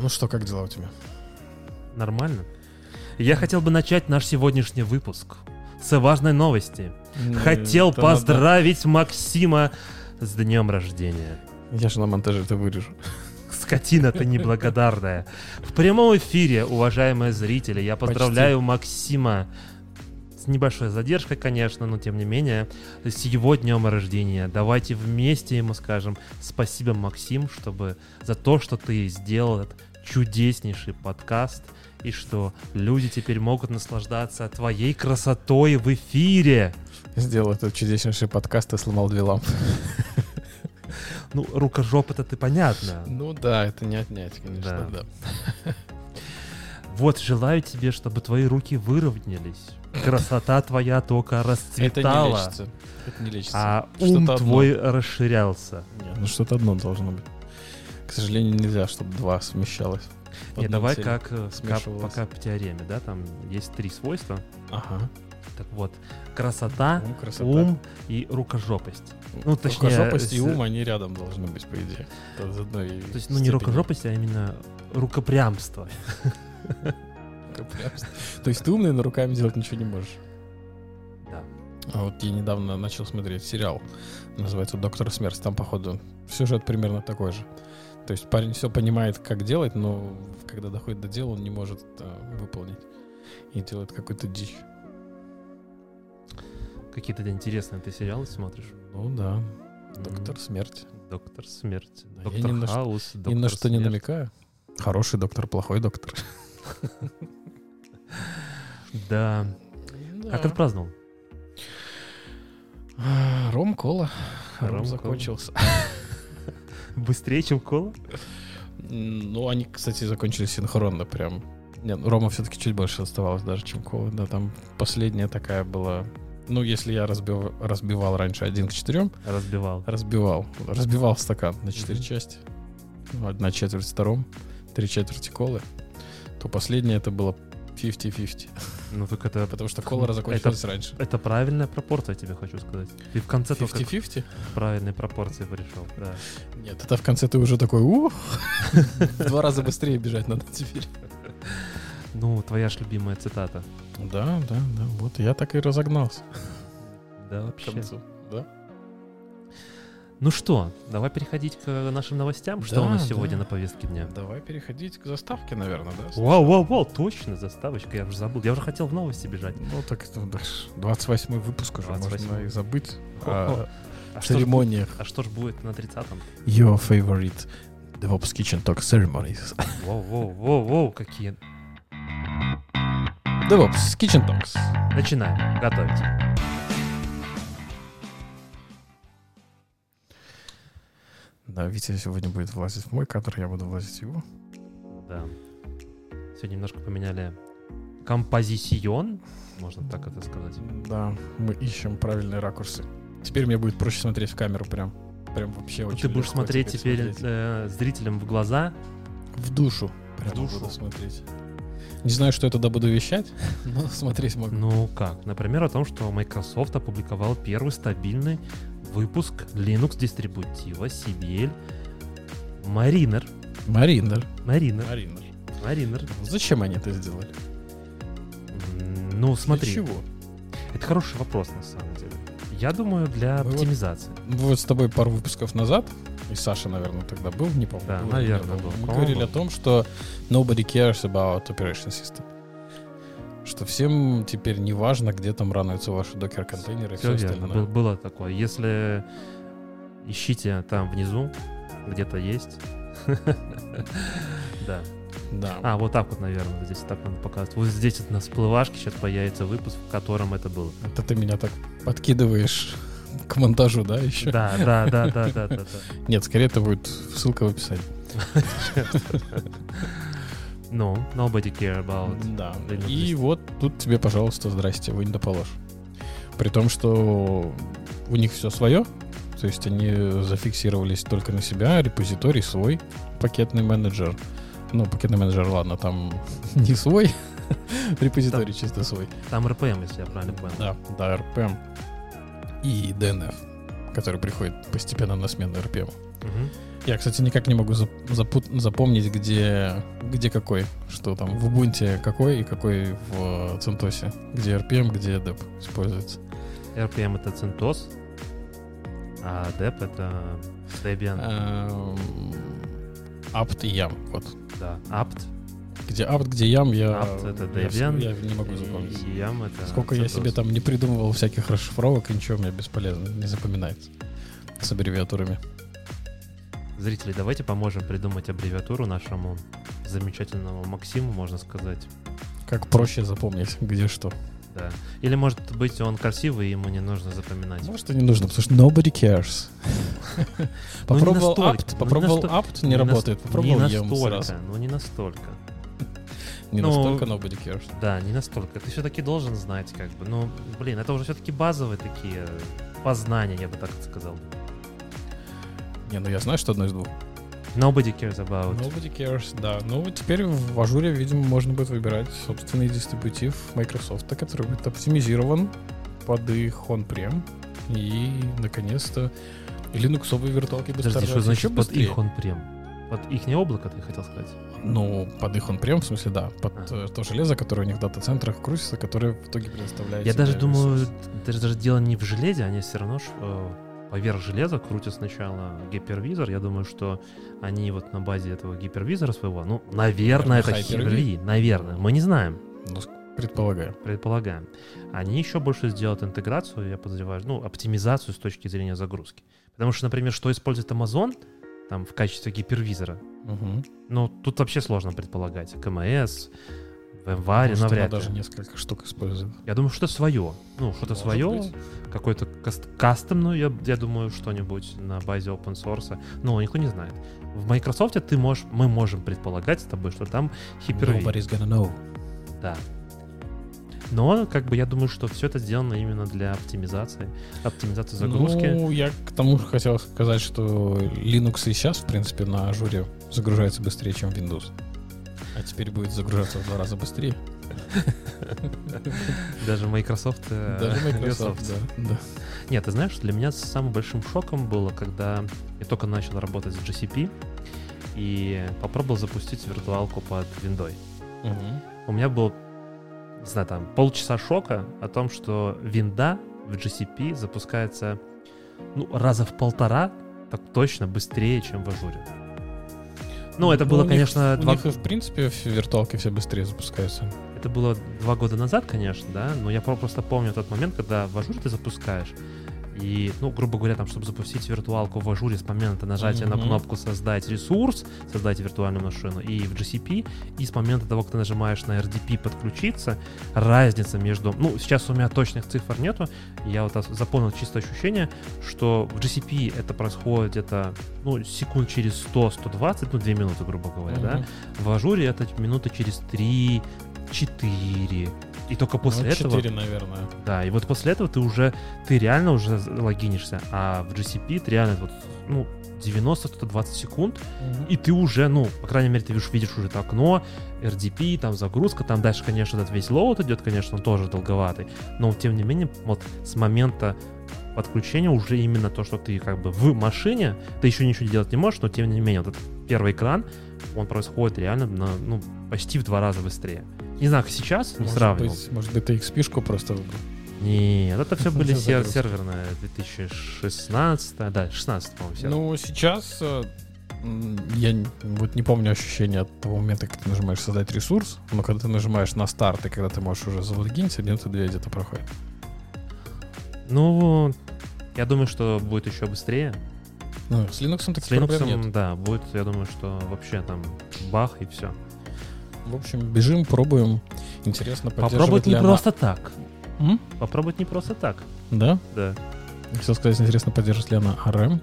Ну что, как дела у тебя? Нормально. Я хотел бы начать наш сегодняшний выпуск с важной новости. Хотел Это поздравить Максима с днем рождения. надо- Я же на монтаже это вырежу. Скотина ты неблагодарная. В прямом эфире, уважаемые зрители, я поздравляю Максима с небольшой задержкой, конечно, но тем не менее, с его днем рождения. Давайте вместе ему скажем спасибо, Максим, чтобы за то, что ты сделал этот чудеснейший подкаст, и что люди теперь могут наслаждаться твоей красотой в эфире. Сделал этот чудеснейший подкаст и сломал две лампы. Ну, рукожоп это ты понятно. Ну да, это не отнять, конечно, Да. да. Вот, желаю тебе, чтобы твои руки выровнялись. Красота твоя только Это не расцветала, лечится. Это не лечится. а Что-то ум одно. твой расширялся. Нет, ну что-то одно должно быть. К сожалению, нельзя, чтобы два смещалось. Не, давай теле. как э, в кап- смешивалось. по кап-теореме, да, там есть три свойства. Ага. Так вот, красота, Ум, красота. ум и рукожопость. Ну, точнее, Рукожопость и ум, они рядом должны быть, по идее. То есть, ну не рукожопость, а именно рукопрямство. То есть ты умный, но руками делать ничего не можешь. Да. А вот я недавно начал смотреть сериал, называется «Доктор Смерть». Там, походу, сюжет примерно такой же. То есть парень все понимает, как делать, но когда доходит до дела, он не может э, выполнить. И делает какую-то дичь. Какие-то интересные ты сериалы смотришь? Ну да, «Доктор Смерть». Доктор смерть. Да, я Доктор ни на что- Хаус. Ни Доктор на что не намекаю. Хороший доктор, плохой доктор. Да. Как отпраздновал? А, Ром, кола. Ром, закончился. Быстрее, чем кола? Ну, они, кстати, закончились синхронно прям. Нет, ну, Рома все-таки чуть больше оставалось даже, чем Кола. Да, там последняя такая была... Ну, если я разбив- разбивал раньше один к четырем, Разбивал. разбивал. Разбивал стакан на четыре Мгм. части. Ну, Одна четверть втором, три четверти колы. То последняя это было 50-50. Ну так это, Потому что кола закончилась раньше. это правильная пропорция, тебе хочу сказать. Ты в конце только к 50-50? правильной пропорции пришел. Да. Нет, это в конце ты уже такой, ух, два раза быстрее бежать надо теперь. Ну, твоя ж любимая цитата. Да, да, да, вот я так и разогнался Да, к вообще. концу. Да? Ну что, давай переходить к нашим новостям. Что Да, у нас да. сегодня на повестке дня? Давай переходить к заставке, наверное, да? Вау, вау, вау, точно, заставочка, я уже забыл. Я уже хотел в новости бежать. Ну, так это да, 28 выпуск уже, 28-й. можно и забыть о А что, ж, церемониях. а что ж будет на 30-м? Your favorite DevOps Kitchen Talk Ceremonies. Воу, воу, воу, воу, какие. DevOps Kitchen Talks. Начинаем, готовить. Да, Витя сегодня будет влазить в мой кадр, я буду влазить в его. Да. Сегодня немножко поменяли композицион, можно так это сказать. Да, мы ищем правильные ракурсы. Теперь мне будет проще смотреть в камеру прям. Прям вообще Ну, очень ты будешь смотреть теперь смотреть. э, зрителям в глаза. в душу. Прям душу. буду смотреть. Не знаю, что я туда буду вещать, но смотреть могу. Ну как? Например, о том, что Microsoft опубликовал первый стабильный выпуск Linux дистрибутива CBL Mariner. Маринер. Mariner. Маринер. Mariner. Зачем они это сделали? Ну, смотри, Для чего? это хороший вопрос на самом деле. Я думаю, для Мы вот- оптимизации. Мы вот с тобой пару выпусков назад, и Саша, наверное, тогда был, не помню. Да, был или наверное, был. Мы По-моему, говорили о том, что nobody cares about operation system. Что всем теперь не важно, где там рануются ваши докер-контейнеры и Все все верно. остальное. Был- было такое. Если ищите там внизу, где-то есть. Да. Да. А, вот так вот, наверное, здесь так надо показывать. Вот здесь вот на всплывашке сейчас появится выпуск, в котором это было. Это ты меня так подкидываешь к монтажу, да, еще? Да, да, да, да, да, да. Нет, скорее это будет ссылка в описании. Ну, nobody care about. Да. И вот тут тебе, пожалуйста, здрасте, вы не положь. При том, что у них все свое, то есть они зафиксировались только на себя, репозиторий свой, пакетный менеджер. Ну, пакетный менеджер, ладно, там не свой, репозиторий чисто свой. Там RPM, если я правильно понял. Да, да, RPM и DNF. который приходит постепенно на смену RPM. Мгм. Я, кстати, никак не могу зап- запут- запомнить, где, где какой. Что там в Ubuntu какой и какой в CentOS. Где RPM, где DEP используется. RPM это CentOS, а Dep это Debian, Эм, apt и yam. Вот. да, apt. Где apt, где yam, я, Apt это я, Debian, я не могу запомнить. Yam это Сколько я CentOS. себе там не придумывал всяких расшифровок, и ничего мне бесполезно, не запоминается. С аббревиатурами. Зрители, давайте поможем придумать аббревиатуру нашему замечательному Максиму, можно сказать. Как проще запомнить, где что. Да. Или, может быть, он красивый, и ему не нужно запоминать. Может, и не нужно, потому что nobody cares. Попробовал настолько, apt, ну, попробовал apt, не работает. Попробовал не настолько, сразу. ну не настолько. Не Ну, настолько nobody cares. Да, не настолько. Ты все-таки должен знать, как бы. Ну, блин, это уже все-таки базовые такие познания, я бы так сказал. Не, ну я знаю, что одно из двух. Nobody cares about. Nobody cares, да. Ну, вот теперь в ажуре, видимо, можно будет выбирать собственный дистрибутив Microsoft, который будет оптимизирован под их on-prem. И, наконец-то, линуксовые виртуалки будут Подожди, что значит еще под быстрее. их он прям? Под их не облако, ты хотел сказать? Ну, под их on-prem, в смысле, да. Под э, то железо, которое у них в дата-центрах крутится, которое в итоге предоставляет Я даже думаю, ресурс. даже, даже дело не в железе, они все равно ж, э, поверх железа крутят сначала гипервизор. Я думаю, что они вот на базе этого гипервизора своего, ну, наверное, это? Hyper-V, наверное, мы не знаем. Ну, предполагаю. предполагаем. Они еще больше сделают интеграцию, я подозреваю, ну, оптимизацию с точки зрения загрузки. Потому что, например, что использует Amazon там в качестве гипервизора, Мгм. ну, тут вообще сложно предполагать. КМС, в январе навряд ли. даже несколько штук использует. Я думаю, что свое. Ну, что-то свое, быть. какой-то каст- кастомную, я, я думаю, что-нибудь на базе open source. Но никто не знает. В Microsoft ты можешь, мы можем предполагать с тобой, что там Hyper-V. Nobody's gonna know. Да. Но, как бы, я думаю, что все это сделано именно для оптимизации, оптимизации загрузки. Ну, я к тому же хотел сказать, что Linux и сейчас, в принципе, на ажуре загружается быстрее, чем Windows. А теперь будет загружаться в два раза быстрее. Даже Microsoft. э, Даже Microsoft, да. да. Нет, ты знаешь, для меня самым большим шоком было, когда я только начал работать с GCP и попробовал запустить виртуалку под виндой. У меня был, не знаю, там полчаса шока о том, что винда в GCP запускается ну, раза в полтора, так точно, быстрее, чем в Azure. Ну, это было, у них- конечно, У два, них, в принципе, в виртуалке все быстрее запускаются. это было два года назад, конечно, да, но я про- просто помню тот момент, когда в Azure ты запускаешь, и, ну, грубо говоря, там, чтобы запустить виртуалку в Azure с момента нажатия на Мгм. кнопку «Создать ресурс», «Создать виртуальную машину» и в GCP, и с момента того, как ты нажимаешь на RDP «Подключиться», разница между... Ну, сейчас у меня точных цифр нету, я вот запомнил чисто ощущение, что в GCP это происходит где-то, ну, секунд через 100-120, ну, 2 минуты, грубо говоря, да, Мгм. в ажуре это минуты через 3, 4. И только после Ну, этого... четыре, наверное. Да, и вот после этого ты уже, ты реально уже логинишься. А в GCP ты реально вот, ну, 90-120 секунд, Мгм. и ты уже, ну, по крайней мере, ты видишь, видишь уже это окно, RDP, там загрузка, там дальше, конечно, этот весь лоуд идет, конечно, он тоже долговатый, но тем не менее, вот с момента подключения уже именно то, что ты как бы в машине, ты еще ничего делать не можешь, но тем не менее, вот этот первый экран, он происходит реально на, ну, почти в два раза быстрее. Не знаю, как сейчас, не Может сравнивал. быть, может быть, ты XP-шку просто выбрал. Нет, это все были сер- серверные 2016, да, 16, по-моему, сервер. Ну, сейчас э, я вот не помню ощущения от того момента, как ты нажимаешь создать ресурс, но когда ты нажимаешь на старт, и когда ты можешь уже залогиниться, минуты две где-то проходит. Ну, я думаю, что будет еще быстрее. Ну, с Linux таких С проблем Linux, нет. да, будет, я думаю, что вообще там бах и все. В общем, бежим, пробуем. Интересно, Попробовать не она- просто так. М? Попробовать не просто так. Да? Да. Хотел сказать, интересно, поддержит ли она RM.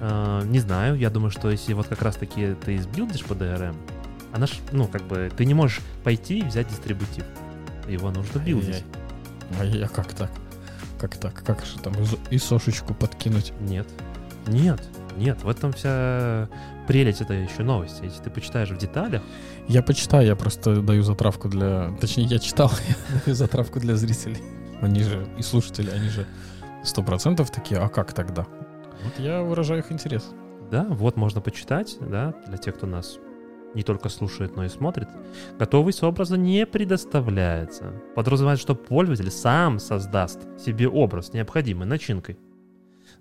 А, не знаю, я думаю, что если вот как раз-таки ты избилдишь по DRM, она ж, ну, как бы, ты не можешь пойти и взять дистрибутив. Его нужно билдить. Ай-яй. А я как так? Как так? Как же там и сошечку подкинуть? Нет. Нет. Нет, в этом вся прелесть это еще новости. Если ты почитаешь в деталях, Я почитаю, я просто даю затравку для... Точнее, я читал, я даю затравку для зрителей. Они же и слушатели, они же сто процентов такие, а как тогда? Вот я выражаю их интерес. Да, вот можно почитать, да, для тех, кто нас не только слушает, но и смотрит. Готовый образа не предоставляется. Подразумевает, что пользователь сам создаст себе образ необходимой начинкой.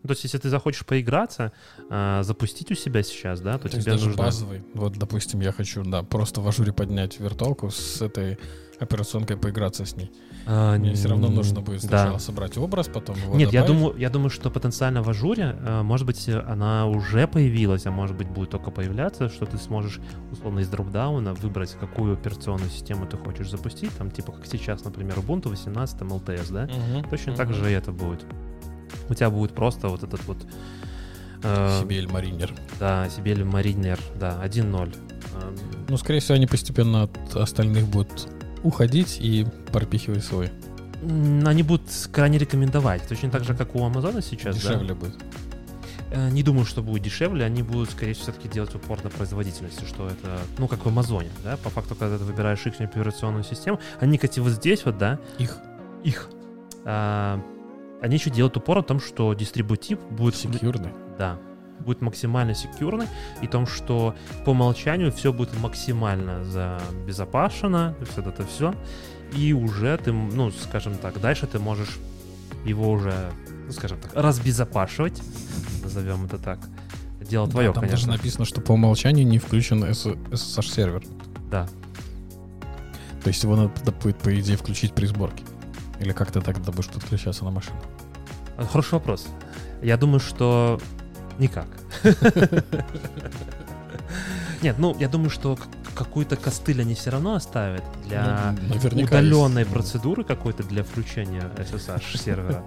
Ну, то есть, если ты захочешь поиграться, э, запустить у себя сейчас, да, то, То тебе есть даже нужно... базовый. Вот, допустим, я хочу, да, просто в ажуре поднять виртуалку с этой операционкой поиграться с ней. А, Мне все равно нужно будет да. сначала собрать образ, потом его Нет, я добавить. думаю, я думаю, что потенциально в ажуре, э, может быть, она уже появилась, а может быть, будет только появляться, что ты сможешь, условно, из дропдауна выбрать, какую операционную систему ты хочешь запустить, там, типа, как сейчас, например, Ubuntu 18 LTS, да? Мгм, Точно мгм. так же это будет. У тебя будет просто вот этот вот... э, Сибель Маринер. Да, Сибель Mariner, да, 1.0. Эм, Ну, скорее всего, они постепенно от остальных будут уходить и пропихивать свой. Они будут крайне рекомендовать. Точно так же, как у Амазона сейчас, да? Дешевле будет. Э, Не думаю, что будет дешевле, они будут, скорее всего, все-таки делать упор на производительности, что это, ну, как в Амазоне, да, по факту, когда ты выбираешь их операционную систему, они, кстати, вот здесь вот, да, Их их, а, они еще делают упор на том, что дистрибутив будет, секьюрный. да, будет максимально секьюрный, и том, что по умолчанию все будет максимально забезопасено, все это все, и уже ты, ну, скажем так, дальше ты можешь его уже, ну, скажем так, разбезопашивать, назовем это так. Дело твое, там конечно. даже написано, что по умолчанию не включен SSH-сервер. Да. То есть его надо будет, по идее, включить при сборке. Или как ты тогда будешь подключаться на машину? А, Хороший вопрос. Я думаю, что никак. Нет, ну, я думаю, что какую-то костыль они все равно оставят для Ну, удаленной есть. процедуры какой-то для включения SSH сервера.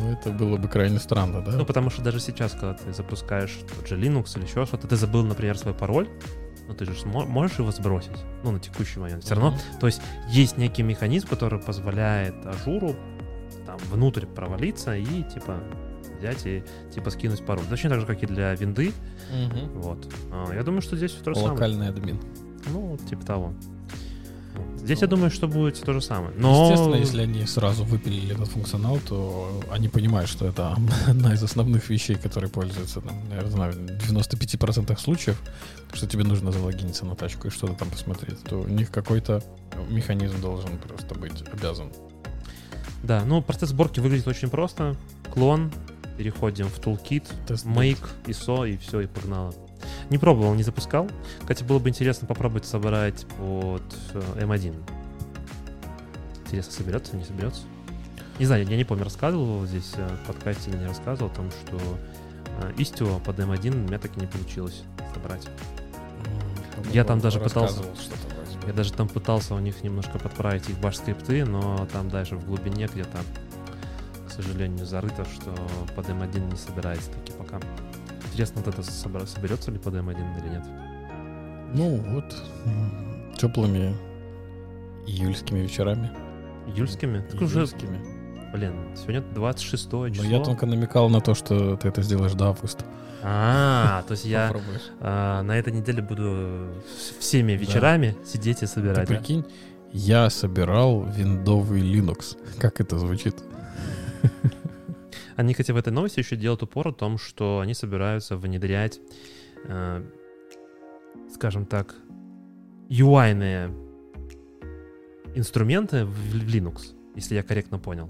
Ну, это было бы крайне странно, да? Ну, потому что даже сейчас, когда ты запускаешь тот же Linux или еще что-то, ты забыл, например, свой пароль, ну, ты же можешь его сбросить, ну, на текущий момент. Все равно, то есть, есть некий механизм, который позволяет ажуру там внутрь провалиться и, типа, взять и, типа, скинуть пароль. Точно так же, как и для винды, Мгм. вот. А, Я думаю, что здесь то же самое. Локальный админ. Ну, типа того. Здесь я думаю, что будет то же самое. Но... Естественно, если они сразу выпилили этот функционал, то они понимают, что это одна из основных вещей, которые пользуются, там, я знаю, в 95% случаев, что тебе нужно залогиниться на тачку и что-то там посмотреть, то у них какой-то механизм должен просто быть обязан. Да, ну, процесс сборки выглядит очень просто. Клон, переходим в Toolkit, Тест Make, ISO и все, и погнало. Не пробовал, не запускал. Кстати, было бы интересно попробовать собрать под э, M1. Интересно, соберется, не соберется? Не знаю, я не помню, рассказывал здесь э, в подкасте или не рассказывал о том, что э, Istio под M1 у меня так и не получилось собрать. М, Я там даже пытался-. Я даже там пытался у них немножко подправить их баш-скрипты, но там дальше в глубине где-то, к сожалению, зарыто, что под M1 не собирается таки пока. Интересно, вот это соберется ли под M1 или нет. Ну вот, теплыми июльскими вечерами. Июльскими? Так уже, Июльскими. блин, сегодня 26 Но число. я только намекал на то, что ты это сделаешь до августа. А, то есть я а, на этой неделе буду всеми вечерами сидеть и Ты собирать. да? прикинь, я собирал виндовый Linux. Как это звучит? Они, кстати, в этой новости еще делают упор о том, что они собираются внедрять, э, скажем так, UI-ные инструменты в, в Linux, если я корректно понял.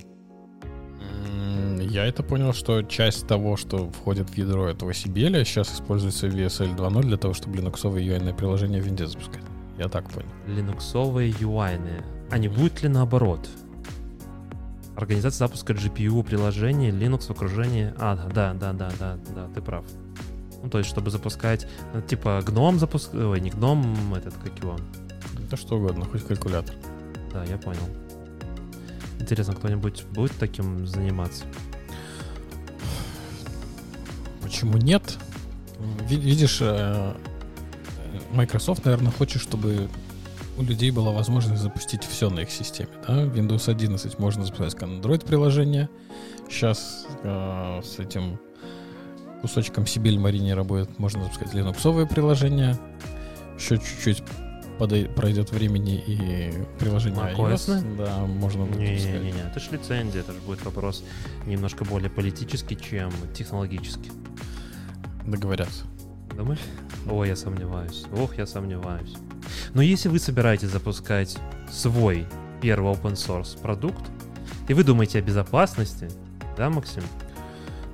Я это понял, что часть того, что входит в ядро этого Сибеля, сейчас используется в VSL 2.0 для того, чтобы линуксовые UI приложения в винде запускать. Я так понял. Линуксовые UI-ные. А не будет ли наоборот? Организация запуска GPU приложений Linux в окружении... А, да, да, да, да, да, ты прав. Ну, то есть, чтобы запускать, э, типа, гном запуск... Ой, не гном, этот, как его? Да что угодно, хоть калькулятор. Да, я понял. Интересно, кто-нибудь будет таким заниматься? Почему нет? Ви- Видишь, э, Microsoft, наверное, хочет, чтобы у людей была возможность запустить все на их системе. Да? Windows 11 можно запускать как Android-приложение. Сейчас э, с этим кусочком Сибель Марине работает, можно запускать линуксовые приложения. Еще чуть-чуть подой- пройдет времени и приложение macOS, iOS, да, можно будет пускать. Не-не-не, это же лицензия, это же будет вопрос немножко более политический, чем технологический. Договорятся. Думаешь? О, я сомневаюсь. Ох, я сомневаюсь. Но если вы собираетесь запускать свой первый open source продукт, и вы думаете о безопасности, да, Максим?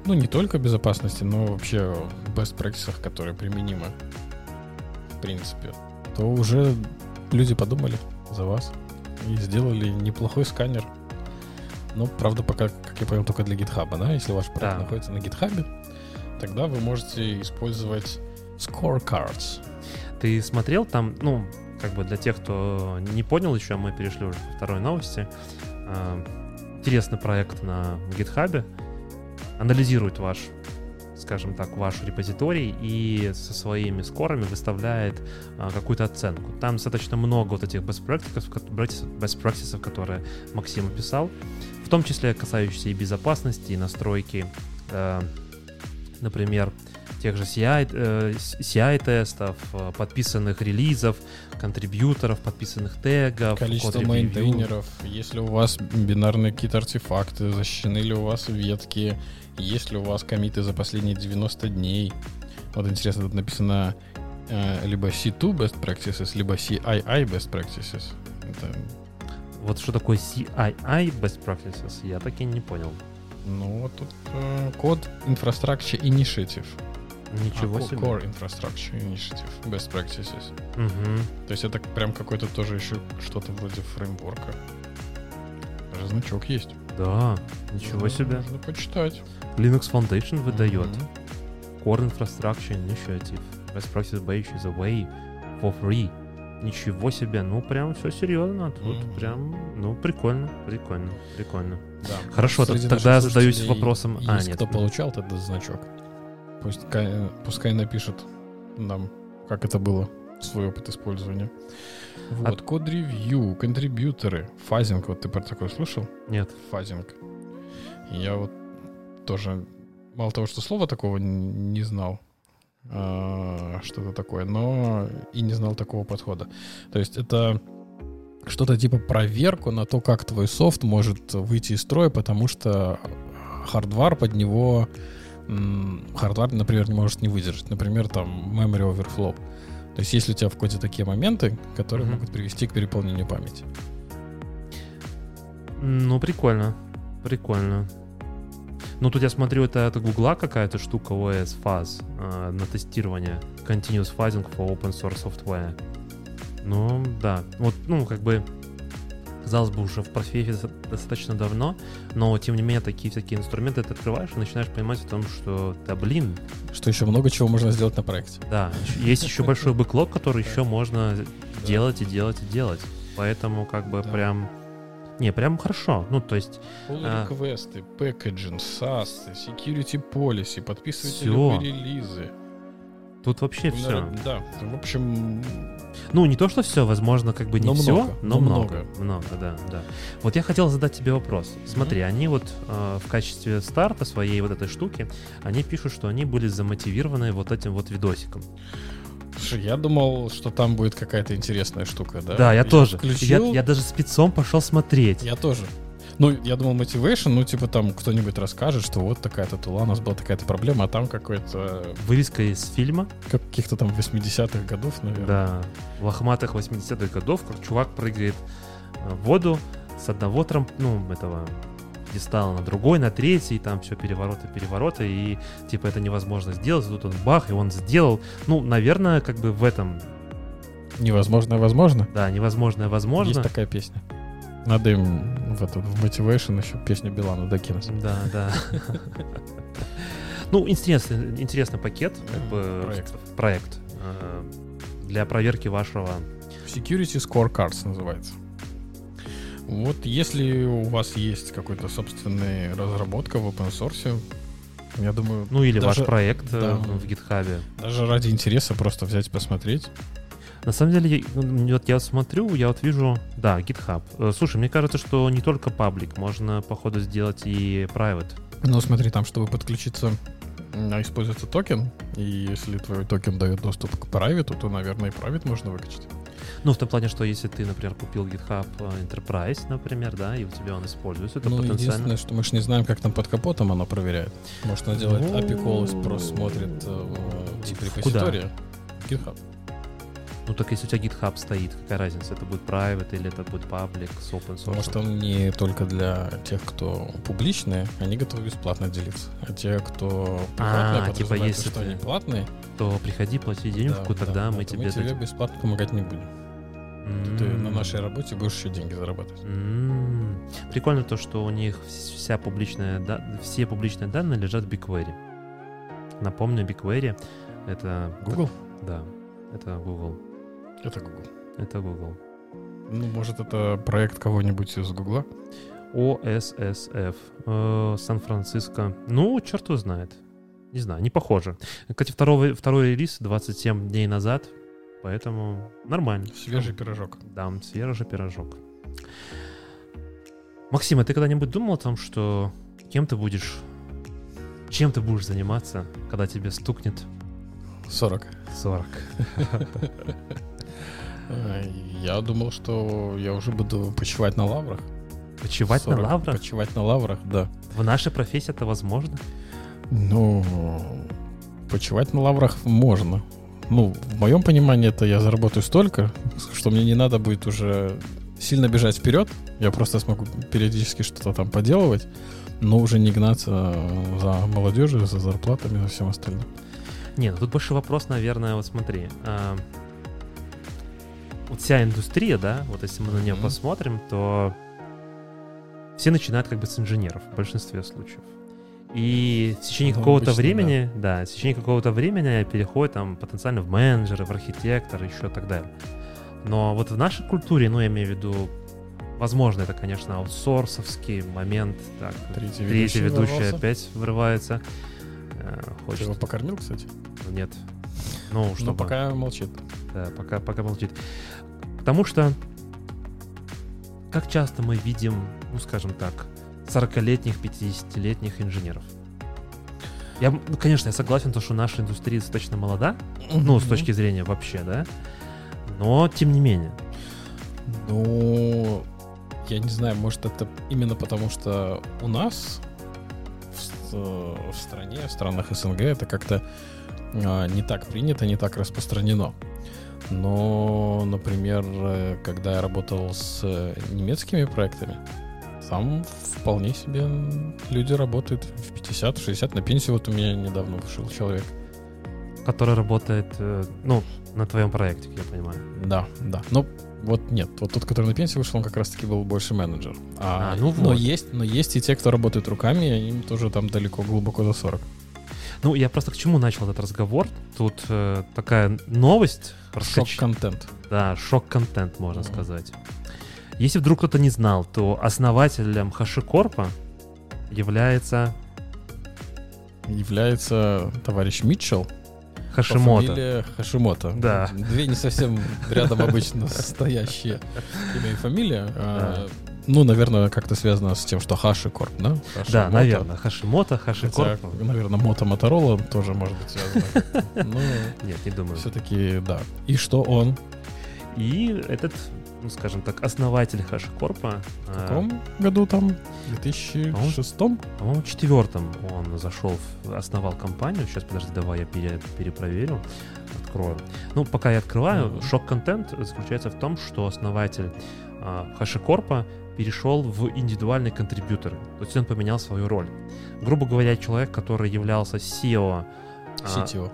Ну, не только безопасности, но вообще best practices, которые применимы, в принципе, то уже люди подумали за вас и сделали неплохой сканер. Ну, правда, пока, как я понял, только для GitHub, да? Если ваш проект Да. находится на GitHub, тогда вы можете использовать scorecards. Ты смотрел там, ну, как бы для тех, кто не понял еще, мы перешли уже ко второй новости. А, Интересный проект на GitHub. Анализирует ваш, скажем так, ваш репозиторий и со своими скорами выставляет а, какую-то оценку. Там достаточно много вот этих best practices, best practices, которые Максим описал, в том числе касающиеся и безопасности, и настройки, э, например, тех же CI, э, CI-тестов, э, подписанных релизов, контрибьюторов, подписанных тегов, Количество мейнтейнеров, если у вас бинарные какие-то артефакты, защищены ли у вас ветки, есть ли у вас комиты за последние 90 дней. Вот интересно, тут написано э, либо C2 best practices, либо CII best practices. Это, Вот что такое CII Best Practices, я так и не понял. ну, вот тут э, код Infrastructure Initiative. Ничего А, себе. Core Infrastructure Initiative Best Practices. Мгм. То есть это прям какой-то тоже еще что-то вроде фреймворка. Даже значок есть. Да, ничего Ну, себе. Можно почитать. Linux Foundation выдает. Мгм. Core Infrastructure Initiative. Best Practices Page is away for free. Ничего себе, ну прям все серьезно. Тут Мгм. прям, ну прикольно, прикольно, прикольно. Да. Хорошо, Среди тогда я задаюсь вопросом- а, Есть нет. кто получал этот значок? Пусть, ка- пускай напишут нам, как это было, свой опыт использования. Вот, код-ревью, контрибьюторы, фазинг, вот ты про такое слышал? Нет. Фазинг. Я вот тоже, мало того, что слова такого не знал, а, что-то такое, но и не знал такого подхода. То есть это что-то типа проверку на то, как твой софт может выйти из строя, потому что хардвар под него хардвар, например, не может не выдержать. Например, там memory overflow. То есть если у тебя в коде такие моменты, которые Мгм. могут привести к переполнению памяти. Ну, прикольно. Прикольно. Ну, тут я смотрю, это от Гугла какая-то штука OS Fuzz э, на тестирование. Continuous Fuzzing for Open Source Software. Ну, да. Вот, ну, как бы, казалось бы, уже в профессии доста- достаточно давно, но, тем не менее, такие всякие инструменты ты открываешь и начинаешь понимать о том, что, да, блин, Что еще много чего можно сделать на проекте. да, есть еще большой бэклог, который еще можно делать и делать и делать. Поэтому, как бы, прям... Не, прям хорошо. Ну, то есть, Pull А. реквесты, packaging, SAS, security policy, подписывайте любые релизы. тут вообще все. Да, в общем, Ну, не то, что все, возможно, как бы не Но все, много, но, но много. много. Много, да, да. Вот я хотел задать тебе вопрос. Смотри, они вот э, в качестве старта своей вот этой штуки, они пишут, что они были замотивированы вот этим вот видосиком. слушай, я думал, что там будет какая-то интересная штука, да? Да, я, тоже. Включил, Я, я даже спецом пошел смотреть. Я тоже. Ну, я думал, motivation, ну, типа там кто-нибудь расскажет, что вот такая-то тула, у нас была такая-то проблема, а там какой-то, Вырезка из фильма, как каких-то там 80-х годов, наверное. да, лохматых 80-х годов, как чувак прыгает э, в воду с одного трамп, ну, этого пьедестала на другой, на третий, там все перевороты, перевороты, и типа это невозможно сделать, и тут он бах, и он сделал. Ну, наверное, как бы в этом, Невозможно, возможно. да, невозможное возможно. Есть такая песня. Надо им в, этот, в motivation еще песню Билана докинуть. Да, да. Ну, интересный, интересный пакет, как бы Проект. проект э, для проверки вашего Security Scorecards называется. Вот если у вас есть какой-то собственная разработка в open source, я думаю, Ну или Даже- ваш проект э, да. в гитхабе. даже ради интереса просто взять и посмотреть. На самом деле, ну, вот я смотрю, я вот вижу, да, GitHub. Э, Слушай, мне кажется, что не только паблик, можно, походу, сделать и private. Но смотри, там, чтобы подключиться, м, используется токен, и если твой токен дает доступ к private, то, наверное, и private можно выкачать. Ну, в том плане, что если ты, например, купил GitHub э, Enterprise, например, да, и у тебя он используется, то ну, потенциально... единственное, что мы же не знаем, как там под капотом оно проверяет. Может, оно делает Ну, API call и просто смотрит э, тип репозитория. GitHub. Ну, так если у тебя GitHub стоит, какая разница, это будет private или это будет public с open source? Может, он не только для тех, кто публичные, они готовы бесплатно делиться. А те, кто приватные, А, типа, если что ты- они платные, То приходи, плати денежку, да, тогда да, мы тебе... тебе дадим. бесплатно помогать не будем. Ты на нашей работе будешь еще деньги зарабатывать. М. Прикольно то, что у них вся публичная, да- все публичные данные лежат в BigQuery. Напомню, BigQuery — это... Google? Да, это Google. Это Google. Это Google. Ну, может, это проект кого-нибудь из Гугла? OSSF. э, Сан-Франциско. Ну, черт его знает. Не знаю, не похоже. Кстати, второй, второй релиз 27 дней назад, поэтому нормально. Свежий пирожок. Да, свежий пирожок. Максим, а ты когда-нибудь думал о том, что кем ты будешь, чем ты будешь заниматься, когда тебе стукнет 40. 40? А, Я думал, что я уже буду почивать на лаврах. Почивать на 40. лаврах? Почивать на лаврах, да. В нашей профессии это возможно? Ну, почивать на лаврах можно. Ну, в моем понимании это я заработаю столько, что мне не надо будет уже сильно бежать вперед. Я просто смогу периодически что-то там поделывать, но уже не гнаться за молодежью, за зарплатами, за всем остальным. Не, ну тут больше вопрос, наверное, вот смотри. Вот вся индустрия, да, вот если мы на нее Мгм. посмотрим, то все начинают как бы с инженеров в большинстве случаев. И в течение Ну, какого-то времени, да. в течение какого-то времени переходит там потенциально в менеджеры, в архитекторы, еще так далее. Но вот в нашей культуре, ну, я имею в виду, возможно, это, конечно, аутсорсовский момент, так, Третий третий ведущий ворвался. опять врывается. Э, Ты Хочет, его покормил, кстати? нет. Ну, что Но пока молчит. Да, пока, пока молчит. Потому что как часто мы видим, ну, скажем так, 40-летних, 50-летних инженеров? Я, ну, конечно, я согласен, то, что наша индустрия достаточно молода, ну, с точки зрения вообще, да, но тем не менее. Ну, я не знаю, может это именно потому, что у нас в, с- в стране, в странах СНГ это как-то а, не так принято, не так распространено. Но, например, э, когда я работал с э, немецкими проектами, там вполне себе люди работают в 50-60 на пенсию. Вот у меня недавно вышел человек. который работает, э, ну, на твоем проекте, я понимаю. Да, да. Но вот нет, вот тот, который на пенсию вышел, он как раз-таки был больше менеджер. А, А, ну но вот. есть, но есть и те, кто работает руками, и им тоже там далеко, глубоко за 40. Ну, я просто к чему начал этот разговор? Тут э, такая новость. проскоч- Шок-контент. Да, шок-контент, можно Мгм. сказать. Если вдруг кто-то не знал, то основателем HashiCorp является Является товарищ Митчелл. Хашимото. Хашимото. Да. Две не совсем рядом обычно стоящие имя и фамилия. А, Ну, наверное, как-то связано с тем, что Хашикорп, да? Да, Хашимото. наверное, Хотя, HashiCorp. наверное, Мото Моторола тоже может быть связано. Ну, Нет, не думаю. все-таки, да. И что он? И этот, ну, скажем так, основатель HashiCorp, В э, каком году там? В 2006? по-моему, в четвертом он зашел, основал компанию. Сейчас, подожди, давай я пере- перепроверю, открою. Ну, пока я открываю, шок-контент заключается в том, что основатель а, HashiCorp перешел в индивидуальный контрибьютор. То есть он поменял свою роль. Грубо говоря, человек, который являлся SEO... а, CTO.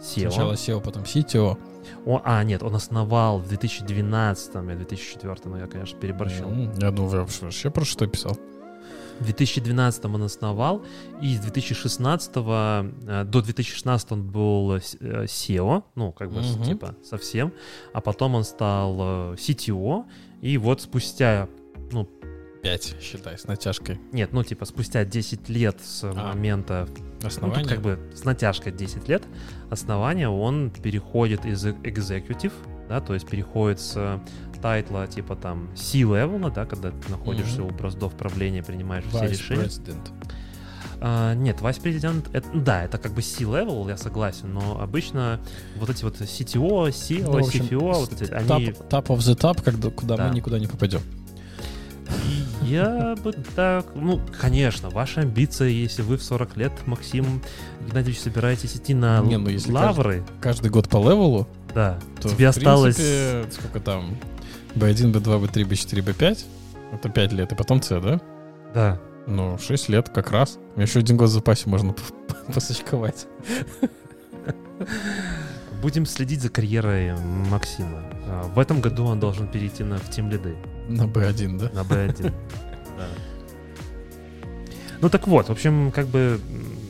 SEO. Сначала SEO, потом CTO. О, а, нет, он основал в 2012 или 2004, ну я, конечно, переборщил. М, Я думаю, вы вообще про что писал? В 2012 он основал, и с 2016 э, до 2016 он был с- э, SEO, ну, как бы, Мгм. типа, совсем, а потом он стал э, CTO, и вот спустя, 5, считай, с натяжкой. нет, ну, типа, спустя 10 лет с А, момента, ну, Основание. тут как бы с натяжкой 10 лет основания, он переходит из executive, да, то есть переходит с э, тайтла типа там C-level, да, когда ты находишься Мгм. у браздов правления, принимаешь все Vice решения. President. А, нет, вайс-президент, это, да, это как бы C-level, я согласен, но обычно вот эти вот CTO, CEO, Ну, общем, CFO, вот эти, Top, они... top of the top, когда, куда Да. мы никуда не попадем. Я бы так... Ну, конечно, ваши амбиции, если вы в 40 лет, Максим Геннадьевич, собираетесь идти на Не, ну, если лавры, Каждый год по левелу, да, то тебе в осталось... принципе, сколько там? B1, B2, B3, B4, B5? Это 5 лет, и потом C, да? Да, Ну, 6 лет как раз. Еще один год в запасе можно посочковать. будем следить за карьерой Максима. А, В этом году он должен перейти на в Team лиды. На B1, да? На B1. Да. Ну так вот, в общем, как бы,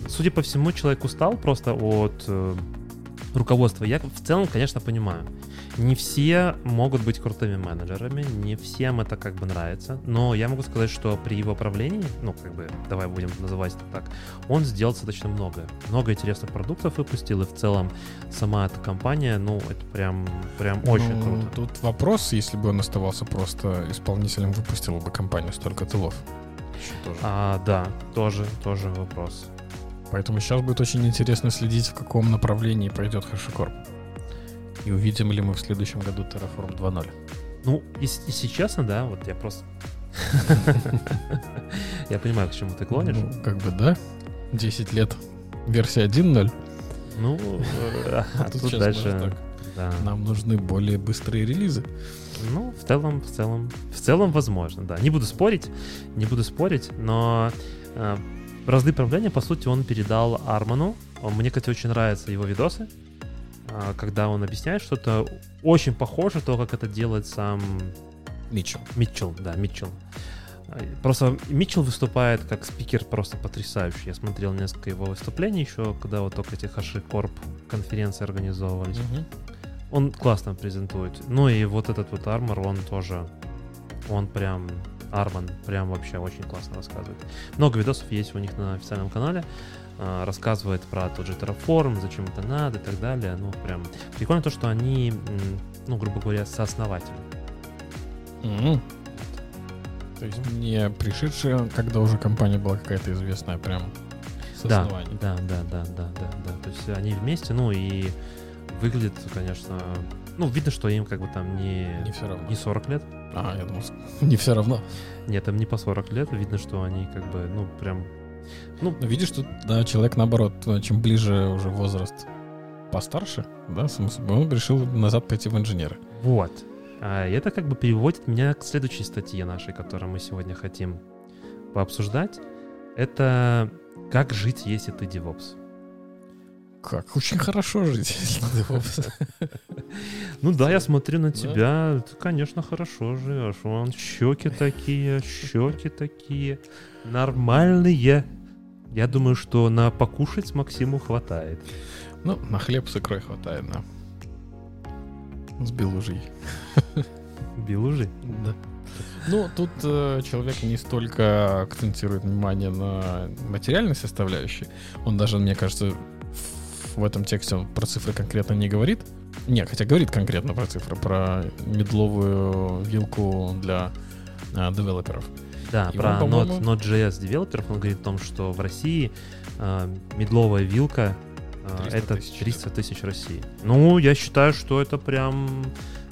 судя по всему, человек устал просто от э, руководства. Я в целом, конечно, понимаю. Не все могут быть крутыми менеджерами, не всем это как бы нравится, но я могу сказать, что при его правлении, ну, как бы, давай будем называть это так, он сделал достаточно много. Много интересных продуктов выпустил, и в целом сама эта компания, ну, это прям, прям очень Ну, круто. Тут вопрос, если бы он оставался просто исполнителем, выпустила бы компанию столько тылов. Еще тоже. А, да, тоже, тоже вопрос. Поэтому сейчас будет очень интересно следить, в каком направлении пойдет HashiCorp. И увидим ли мы в следующем году Terraform 2.0. Ну, если, если честно, да, вот я просто... Я понимаю, к чему ты клонишь. Ну, как бы да. 10 лет. Версия 1.0. Ну, э, а Тут тут дальше... Да. Нам нужны более быстрые релизы. Ну, в целом, в целом, в целом возможно, да. Не буду спорить, не буду спорить, но э, разды правления, по сути, он передал Арману. Он- Мне, кстати, очень нравятся его видосы, а, когда он объясняет что-то. Очень похоже то, как это делает сам Митчелл. Митчелл, да, Митчелл. А, Просто Митчелл выступает как спикер просто потрясающий. Я смотрел несколько его выступлений еще, когда вот только эти HashiCorp конференции организовывались. Он классно презентует. Ну и вот этот вот армор, он тоже, он прям, Арман прям вообще очень классно рассказывает. Много видосов есть у них на официальном канале. а, Рассказывает про тот же Terraform, зачем это надо и так далее. Ну, прям прикольно то, что они, ну, грубо говоря, сооснователи. Мгм. То есть не пришедшие, когда уже компания была какая-то известная, прям Да, да, да, да, да, да, да. То есть они вместе, ну и выглядит, конечно, ну, видно, что им как бы там не, Не все равно. не 40 лет. А, я думал, не все равно. Нет, им не по 40 лет. Видно, что они как бы, ну, прям... Ну, видишь, тут, да, человек, наоборот, э, чем ближе уже возраст постарше, да, он решил назад пойти в инженеры. Вот. А это как бы переводит меня к следующей статье нашей, которую мы сегодня хотим пообсуждать. Это как жить, если ты DevOps. Как? Очень хорошо жить, если ты DevOps. Ну да, я смотрю на тебя, ты, конечно, хорошо живешь. Вон щеки такие, щеки такие. Нормальные. Я думаю, что на покушать Максиму хватает. Ну, на хлеб с икрой хватает, да. С белужей. Бил уже. Да. Ну, тут э, человек не столько акцентирует внимание на материальной составляющей. Он даже, мне кажется, в- этом тексте он про цифры конкретно не говорит. Не, хотя говорит конкретно про цифры, про медловую вилку для э, девелоперов. Да, И про Node, Node.js девелоперов он говорит о том, что в России э, медловая вилка э, 300 это тысяч. 300 тысяч России. Ну, я считаю, что это прям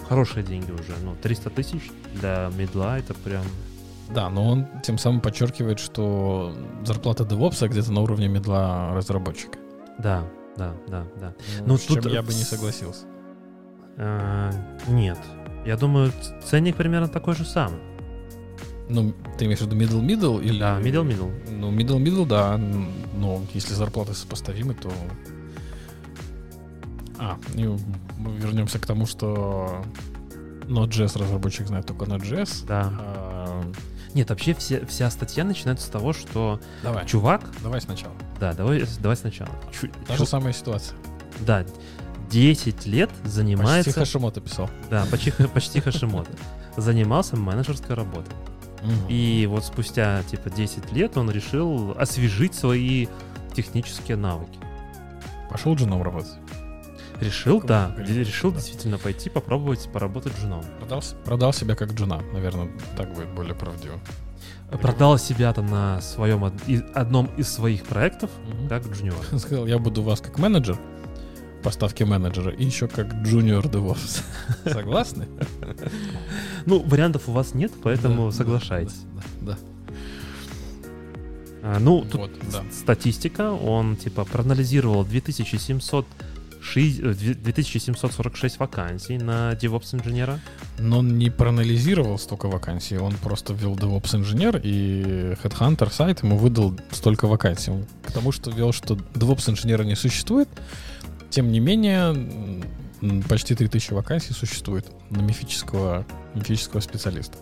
хорошие деньги уже. Ну, 300 тысяч для медла это прям... Да, но он тем самым подчеркивает, что зарплата девопса где-то на уровне медла разработчика. Да, да, да, да. Ну, Ну, с чем тут, я э, бы не согласился. Э, нет. Я думаю, ценник примерно такой же самый. Ну, ты имеешь в виду middle middle или... Да, middle middle. Ну, middle middle, да. Но если зарплаты сопоставимы, то... А, и мы вернемся к тому, что Node.js разработчик знает только Node.js. Да. А, Нет, вообще все, вся статья начинается с того, что давай, чувак... давай сначала. Да, давай, давай сначала. Чу- Та чу- же самая ситуация. да, 10 лет занимается... Почти Хашимото писал. Да, почти, почти Хашимото. Занимался менеджерской работой. И вот спустя, типа, 10 лет он решил освежить свои технические навыки. Пошел джуном работать. Решил, да, поколении? решил Да. действительно пойти попробовать поработать женом. Продал, продал себя как джуна, наверное, так будет более правдиво. Продал себя там на своем одном из своих проектов, Мгм. как джуниор. Сказал, я буду у вас как менеджер, поставки менеджера, и еще как junior DevOps. Согласны? Ну, вариантов у вас нет, поэтому Да, соглашайтесь. Да, да. А, ну, да. тут Вот, да. статистика, он типа проанализировал 2700 ши- э, две- 2746 вакансий на DevOps инженера. Но он не проанализировал столько вакансий, он просто ввел DevOps инженер, и Headhunter сайт ему выдал столько вакансий. Он к тому, что ввел, что DevOps инженера не существует, тем не менее, почти 3000 вакансий существует на мифического, мифического специалиста.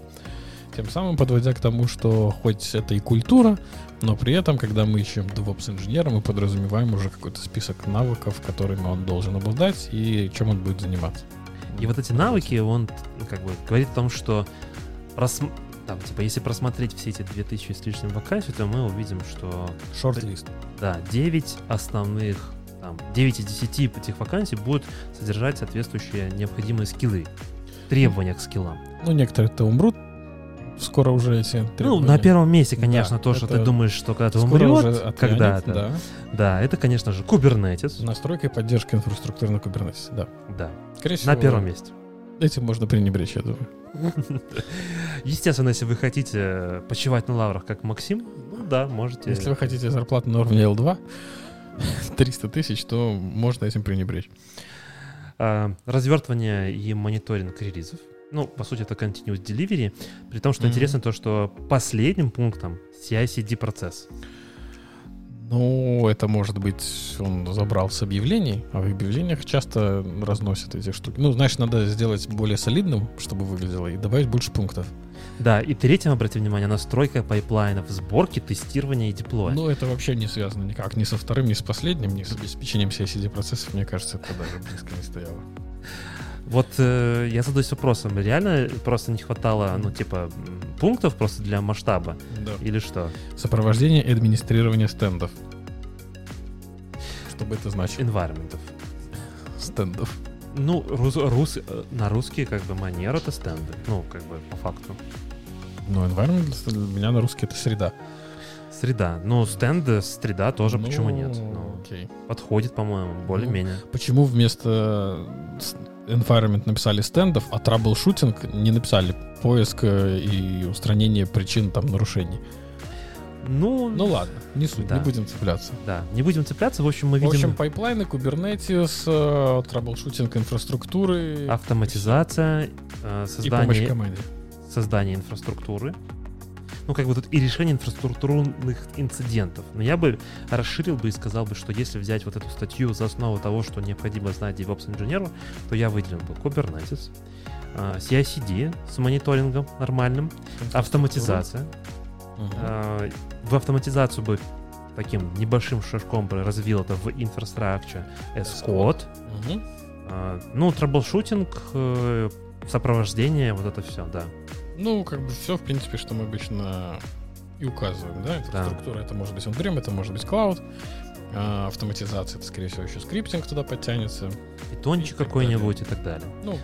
Тем самым подводя к тому, что хоть это и культура, но при этом, когда мы ищем DevOps инженера, мы подразумеваем уже какой-то список навыков, которыми он должен обладать и чем он будет заниматься. И вот эти навыки, он ну, как бы говорит о том, что просм- там, типа, если просмотреть все эти 2000 с лишним вакансий, то мы увидим, что Шорт-лист. да, 9 основных, там, 9 из 10 этих вакансий будут содержать соответствующие необходимые скиллы, требования к скиллам. Ну, некоторые-то умрут. Скоро уже эти Ну, требования. на первом месте, конечно, Да, то, что ты думаешь, что когда ты Скоро умрет, когда-то. Да. Да, это, конечно же, Kubernetes. Настройка и поддержка инфраструктуры на Kubernetes. Да. Да, Скорее всего, на первом месте. Этим можно пренебречь, я думаю. Естественно, если вы хотите почивать на лаврах, как Максим, ну да, можете. Если вы хотите зарплату на уровне L2, 300 тысяч, то можно этим пренебречь. А, развертывание и мониторинг релизов. Ну, по сути, это continuous delivery. При том, что Мгм. интересно то, что последним пунктом CI-CD процесс. Ну, это может быть, он забрал с объявлений, а в объявлениях часто разносят эти штуки. Ну, знаешь, надо сделать более солидным, чтобы выглядело, и добавить больше пунктов. Да, и третьим, обратите внимание, настройка пайплайнов сборки, тестирования и деплоя. Ну, это вообще не связано никак ни со вторым, ни с последним, ни с обеспечением CI-CD процессов. Мне кажется, это даже близко не стояло. Вот э, я задаюсь вопросом, реально просто не хватало, ну, типа, пунктов просто для масштаба? Да. Или что? Сопровождение и администрирование стендов. Что бы это значило? Environment. Стендов. Ну, рус, рус- э, на русский как бы манер это стенды. Ну, как бы по факту. Ну, environment для меня на русский это среда. Среда. Ну, стенды, среда тоже, Ну, почему нет? Ну, Окей. подходит, по-моему, более-менее. Почему вместо с- environment написали стендов, а troubleshooting не написали поиск э, и устранение причин там нарушений? Ну, Ну ладно, не суть, Да. не будем цепляться. да, не будем цепляться. В общем, мы В видим общем, пайплайны, Kubernetes, э, troubleshooting инфраструктуры автоматизация, э, и помощь создание, команде. Создание инфраструктуры. Ну, как бы тут и решение инфраструктурных инцидентов. Но я бы расширил бы и сказал бы, что если взять вот эту статью за основу того, что необходимо знать DevOps инженеру, то я выделил бы Kubernetes, э, CI/CD с мониторингом нормальным, автоматизация. Э, В автоматизацию бы таким небольшим шажком бы развил это в as Code. Мгм. Э, Ну, troubleshooting, э, сопровождение, вот это все, да. Ну, как бы все, в принципе, что мы обычно и указываем, да? Инфраструктура это может быть on это может быть cloud. А, автоматизация, это, скорее всего, еще скриптинг туда подтянется. Питончик какой-нибудь и так далее. Ну,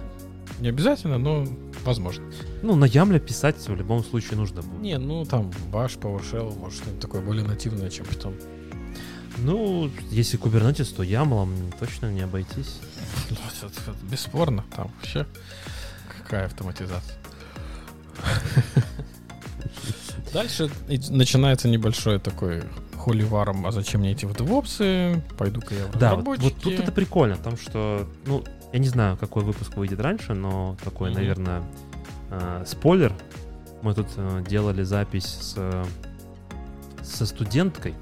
не обязательно, но возможно. Ну, на YAML е писать в любом случае нужно будет. Не, ну там Bash, PowerShell, может что-нибудь такое более нативное, чем Python. Ну, если Kubernetes, то Ямлом точно не обойтись. Ну, это- это Бесспорно, там вообще какая автоматизация. Дальше начинается небольшой такой холиваром, а зачем мне идти в DevOps? Пойду-ка я в Да, вот, вот тут это прикольно, потому что, ну, я не знаю, какой выпуск выйдет раньше, но такой, Мгм. наверное, э, спойлер. Мы тут э, делали запись с, со студенткой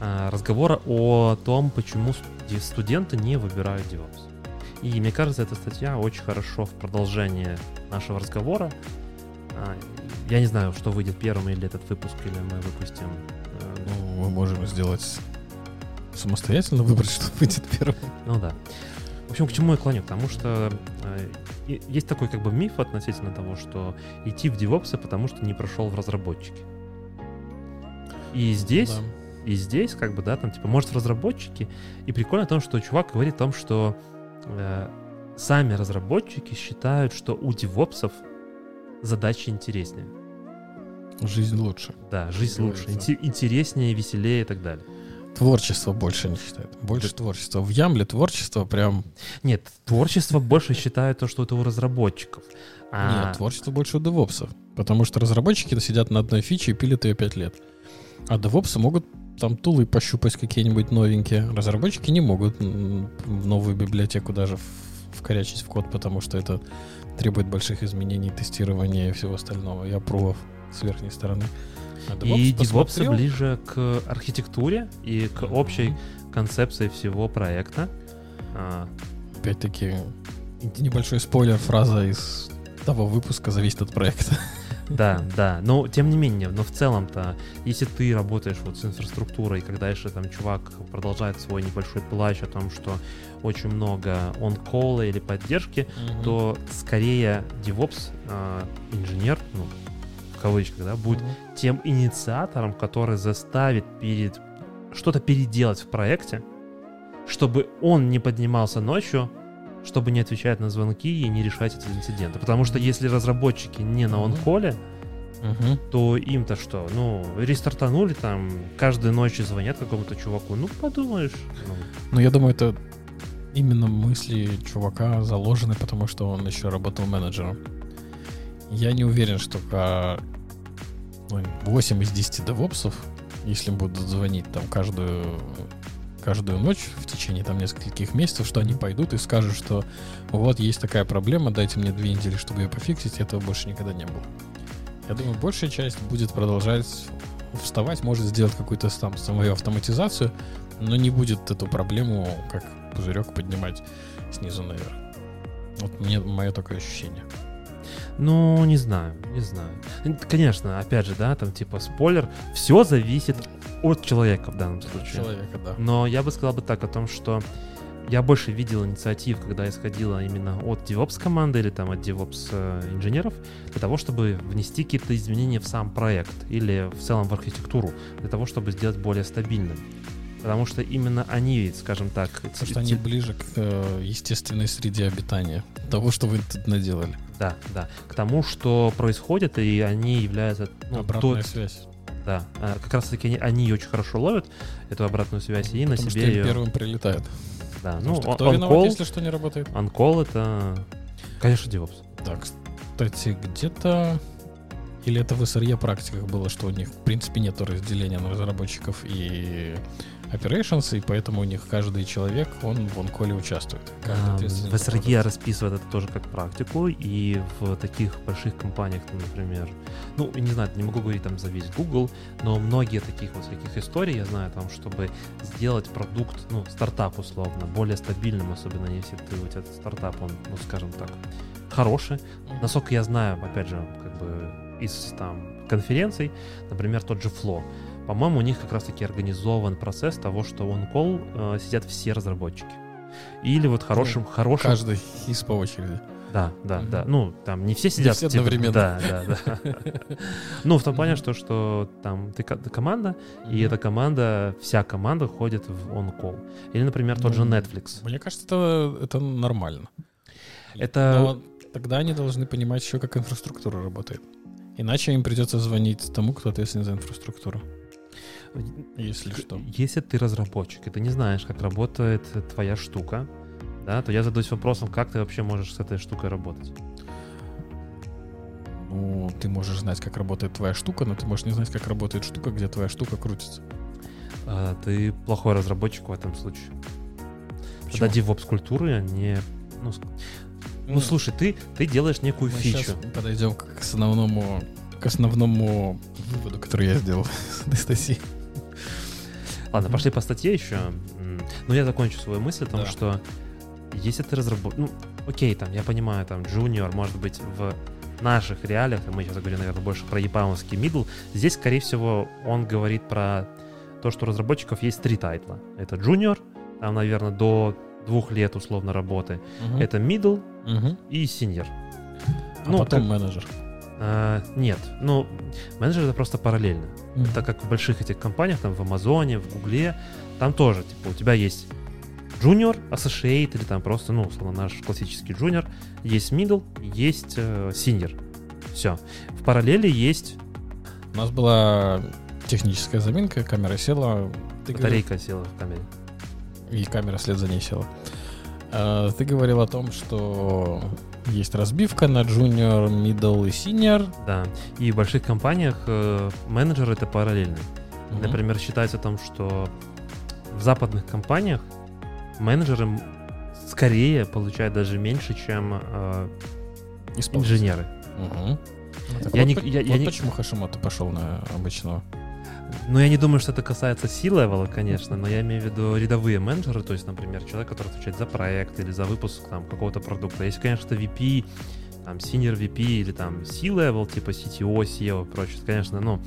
э, разговора о том, почему ст- студенты не выбирают DevOps. И мне кажется, эта статья очень хорошо в продолжение нашего разговора. А, Я не знаю, что выйдет первым, или этот выпуск, или мы выпустим э, Ну, мы можем сделать самостоятельно, выбрать, что выйдет первым. Ну да. В общем, к чему я клоню? Потому что э, есть такой как бы миф относительно того, что идти в девопсы, потому что не прошел в разработчики. И здесь, Да. и здесь, как бы, да, там, типа, может, в разработчики. И прикольно в том, что чувак говорит о том, что сами разработчики считают, что у девопсов задачи интереснее. Жизнь лучше. Да, жизнь лучше, инте- интереснее, веселее и так далее. Творчество больше не считают. Больше творчества. В Ямле творчество прям... Нет, творчество больше считают то, что это у разработчиков. А, Нет, творчество больше у девопсов. Потому что разработчики сидят на одной фиче и пилят ее 5 лет. А девопсы могут там тулы пощупать какие-нибудь новенькие. Разработчики не могут в новую библиотеку даже вкорячить в код, потому что это требует больших изменений, тестирования и всего остального, и опровов с верхней стороны. А и DevOps ближе к архитектуре и к общей концепции всего проекта. А, Опять-таки, небольшой спойлер, фраза из того выпуска зависит от проекта. Да, да. Но тем не менее, но в целом-то, если ты работаешь вот с инфраструктурой, когда еще там чувак продолжает свой небольшой плач о том, что очень много он-колла или поддержки, то скорее DevOps а, инженер, ну, в кавычках, да, будет тем инициатором, который заставит перед что-то переделать в проекте, чтобы он не поднимался ночью, чтобы не отвечать на звонки и не решать эти инциденты. Потому что если разработчики не на он-коле, Мгм. то им-то что? Ну, рестартанули там, каждую ночь звонят какому-то чуваку. Ну, подумаешь. ну, Ну, я думаю, это именно мысли чувака заложены, потому что он еще работал менеджером. Я не уверен, что а, ну, 8 из 10 девопсов, если будут звонить там каждую каждую ночь в течение там нескольких месяцев, что они пойдут и скажут, что вот есть такая проблема, дайте мне две недели, чтобы ее пофиксить, этого больше никогда не было. Я думаю, большая часть будет продолжать вставать, может сделать какую-то там свою автоматизацию, но не будет эту проблему как пузырек поднимать снизу наверх. Вот мне мое такое ощущение. Ну, не знаю, не знаю. Конечно, опять же, да, там типа спойлер, все зависит от человека в данном случае. Человека, да. Но я бы сказал бы так о том, что я больше видел инициатив, когда исходила именно от DevOps команды или там от DevOps э, инженеров, для того, чтобы внести какие-то изменения в сам проект или в целом в архитектуру, для того, чтобы сделать более стабильным. Потому что именно они, скажем так, Потому что они ближе к э, естественной среде обитания того, что вы тут наделали. да, да, к тому, что происходит, и они являются ну, Обратная то- связь. да, а, как раз таки они, они очень хорошо ловят эту обратную связь и на Потому себе что ее, первым прилетает. да, Потому ну, что он- кто виноват, on-call- если что не работает? On-call это, конечно, DevOps. Так, кстати, где-то... Или это в SRE практиках было, что у них, в принципе, нет разделения на разработчиков и operations, и поэтому у них каждый человек, он в онколе участвует. А, В продукт. расписывают это тоже как практику, и в таких больших компаниях, там, например, ну, не знаю, не могу говорить там за весь Google, но многие таких вот всяких историй, я знаю, там, чтобы сделать продукт, ну, стартап условно, более стабильным, особенно если ты, у тебя стартап, он, ну, скажем так, хороший. Насколько я знаю, опять же, как бы из там конференций, например, тот же Flow, по-моему, у них как раз-таки организован процесс того, что он кол э, сидят все разработчики. Или вот хорошим, хорошим, Каждый из по очереди. да, да, Мгм. да. Ну, там не все сидят. все типа, одновременно. Да, да, да. Ну, в том плане, что, что там ты ко- ты команда, и эта команда, вся команда ходит в on-call. Или, например, тот же Ну, Netflix. Мне кажется, это, это нормально. Это- Но тогда они должны понимать еще, как инфраструктура работает. Иначе им придется звонить тому, кто ответственен за инфраструктуру. Если что. Если ты разработчик, и ты не знаешь, как работает твоя штука, да, то я задаюсь вопросом, как ты вообще можешь с этой штукой работать. Ну, ты можешь знать, как работает твоя штука, но ты можешь не знать, как работает штука, где твоя штука крутится. А, ты плохой разработчик в этом случае. Почему? Тогда DevOps культуры не... Ну, ск- ну, слушай, ты, ты делаешь некую мы фичу. сейчас подойдем к основному, к основному выводу, который я сделал с Анастасией. Ладно, пошли по статье еще. Но я закончу свою мысль о том, Да. что если ты разработчик... Ну, окей, там, я понимаю, там, junior, может быть, в наших реалиях, мы сейчас говорим, наверное, больше про японский middle, здесь, скорее всего, он говорит про то, что у разработчиков есть три тайтла. Это junior, там, наверное, до двух лет условно работы. Мгм. Это middle Мгм. и senior. А ну, потом как- менеджер. А, нет, ну, менеджер это просто параллельно. Так как в больших этих компаниях, там в Амазоне, в Гугле, там тоже, типа, у тебя есть junior, associate или там просто, ну, условно, наш классический junior, есть middle, есть э, senior. Все. В параллели есть У нас была техническая заминка, камера села. Ты Батарейка говорил... села в камере. И камера след за ней села. А, ты говорил о том, что есть разбивка на junior, middle и senior. Да. И в больших компаниях э, менеджер это параллельно. Угу. Например, считается там, что в западных компаниях менеджеры скорее получают даже меньше, чем э, инженеры. Угу. Я вот, не, я, вот я почему не... Хашимото пошел на обычного? Ну, я не думаю, что это касается C-левела, конечно, но я имею в виду рядовые менеджеры, то есть, например, человек, который отвечает за проект или за выпуск там какого-то продукта. Если, конечно, это VP, там, senior VP или там C-level, типа CTO, SEO и прочее, конечно, ну,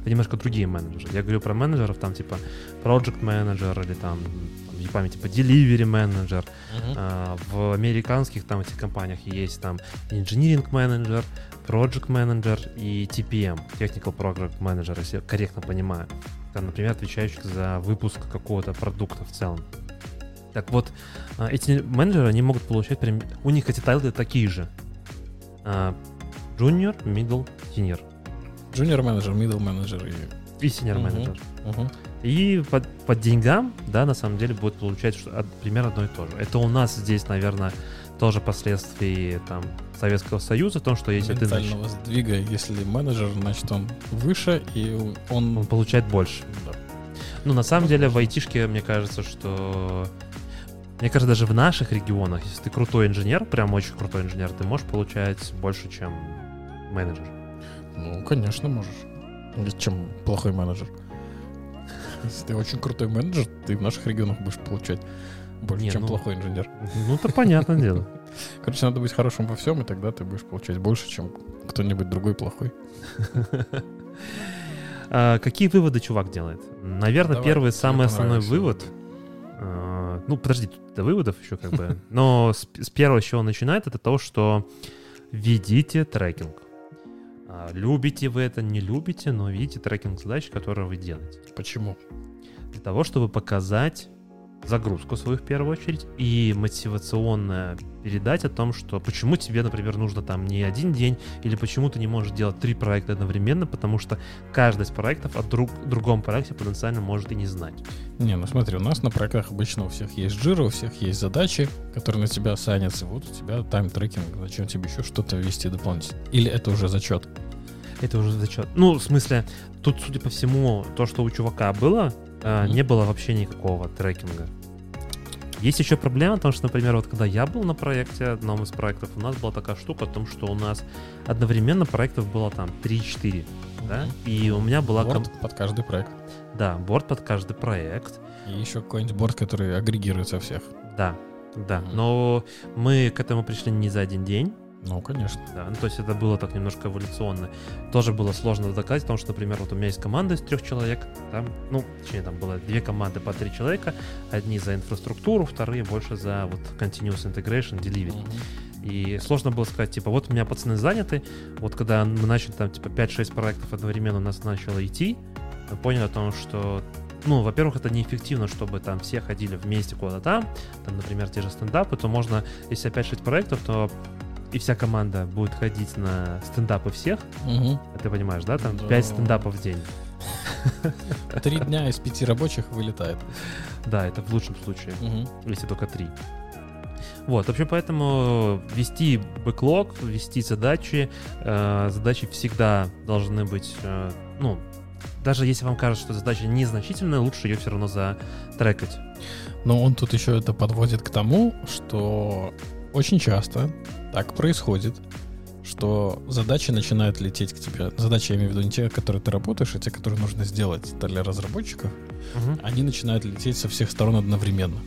это немножко другие менеджеры. Я говорю про менеджеров, там, типа, project manager или там, не память, типа, delivery manager. Uh-huh. А, в американских там этих компаниях есть там engineering manager, project manager и TPM, technical project manager, если я корректно понимаю. Там, например, отвечающих за выпуск какого-то продукта в целом. Так вот, а, эти менеджеры, они могут получать прям... У них эти тайлы такие же. А, junior, middle, senior. Junior менеджер, middle менеджер и... И senior менеджер. Uh-huh. Uh-huh. И по, по деньгам, да, на самом деле будет получать что, примерно одно и то же. Это у нас здесь, наверное, тоже последствий там Советского Союза, в том, что если ты... Значит, сдвига, если менеджер, значит, он выше, и он... Он получает больше. Да. Ну, на самом деле, в айтишке, мне кажется, что... Мне кажется, даже в наших регионах, если ты крутой инженер, прям очень крутой инженер, ты можешь получать больше, чем менеджер. Ну, конечно, можешь. Чем плохой менеджер. Если ты очень крутой менеджер, ты в наших регионах будешь получать больше, Не, чем ну, плохой инженер. Ну, это понятное дело. Короче, надо быть хорошим во всем, и тогда ты будешь получать больше, чем кто-нибудь другой плохой. А, какие выводы чувак делает? Наверное, первый самый основной вывод. А, ну, подожди, тут до выводов еще как бы. Но с, первого, с чего он начинает, это то, что ведите трекинг. А, любите вы это, не любите, но видите трекинг задач, которые вы делаете. Почему? Для того, чтобы показать загрузку свою в первую очередь и мотивационно передать о том, что почему тебе, например, нужно там не один день или почему ты не можешь делать три проекта одновременно, потому что каждый из проектов о друг, другом проекте потенциально может и не знать. Не, ну смотри, у нас на проектах обычно у всех есть Jira ы, у всех есть задачи, которые на тебя assign ятся. Вот у тебя time-tracking, зачем тебе еще что-то вести дополнительно? Или это уже зачет? Это уже зачет. Ну, в смысле, тут, судя по всему, то, что у чувака было, mm-hmm. не было вообще никакого трекинга. Есть еще проблема, потому что, например, вот когда я был на проекте, одном из проектов, у нас была такая штука о том, что у нас одновременно проектов было там 3-4, да, и у меня была... Борт под каждый проект. Да, борт под каждый проект. И еще какой-нибудь борт, который агрегируется всех. Да, да, но мы к этому пришли не за один день, ну, конечно. Да, ну, то есть это было так немножко эволюционно. Тоже было сложно доказать, потому что, например, вот у меня есть команда из трех человек, там, ну, точнее, там было две команды по три человека, одни за инфраструктуру, вторые больше за вот continuous integration, delivery. Mm-hmm. И сложно было сказать, типа, вот у меня пацаны заняты, вот когда мы начали там, типа, 5-6 проектов одновременно у нас начало идти, мы поняли о том, что ну, во-первых, это неэффективно, чтобы там все ходили вместе куда-то там, там, например, те же стендапы, то можно, если 5-6 проектов, то и вся команда будет ходить на стендапы всех, угу. ты понимаешь, да, там да. 5 стендапов в день. Три дня из пяти рабочих вылетает. Да, это в лучшем случае, угу. если только три. Вот, вообще поэтому вести бэклог, вести задачи, э, задачи всегда должны быть, э, ну, даже если вам кажется, что задача незначительная, лучше ее все равно затрекать. Но он тут еще это подводит к тому, что очень часто так происходит, что задачи начинают лететь к тебе. Задачи, я имею в виду не те, которые ты работаешь, а те, которые нужно сделать для разработчиков. Угу. Они начинают лететь со всех сторон одновременно.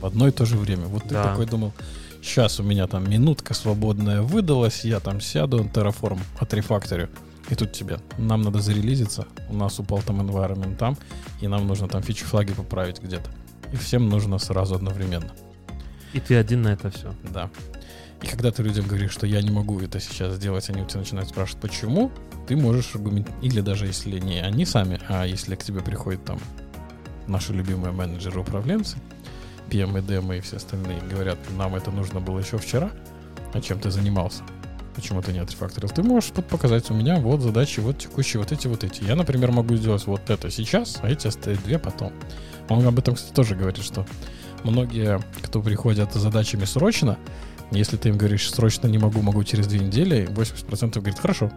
В одно и то же время. Вот да. ты такой думал, сейчас у меня там минутка свободная выдалась, я там сяду, Terraform отрефакторю. И тут тебе, нам надо зарелизиться, у нас упал там environment там, и нам нужно там фичи-флаги поправить где-то. И всем нужно сразу одновременно. И ты один на это все. Да. И когда ты людям говоришь, что я не могу это сейчас сделать, они у тебя начинают спрашивать, почему, ты можешь аргументировать, или даже если не они сами, а если к тебе приходят там наши любимые менеджеры-управленцы, PM и DM и все остальные, говорят, нам это нужно было еще вчера, а чем ты занимался? Почему ты не отрефакторил? Ты можешь под- показать, у меня вот задачи, вот текущие, вот эти, вот эти. Я, например, могу сделать вот это сейчас, а эти оставить две потом. Он об этом, кстати, тоже говорит, что многие, кто приходят с задачами срочно, если ты им говоришь, срочно не могу, могу через две недели, 80% говорит, хорошо.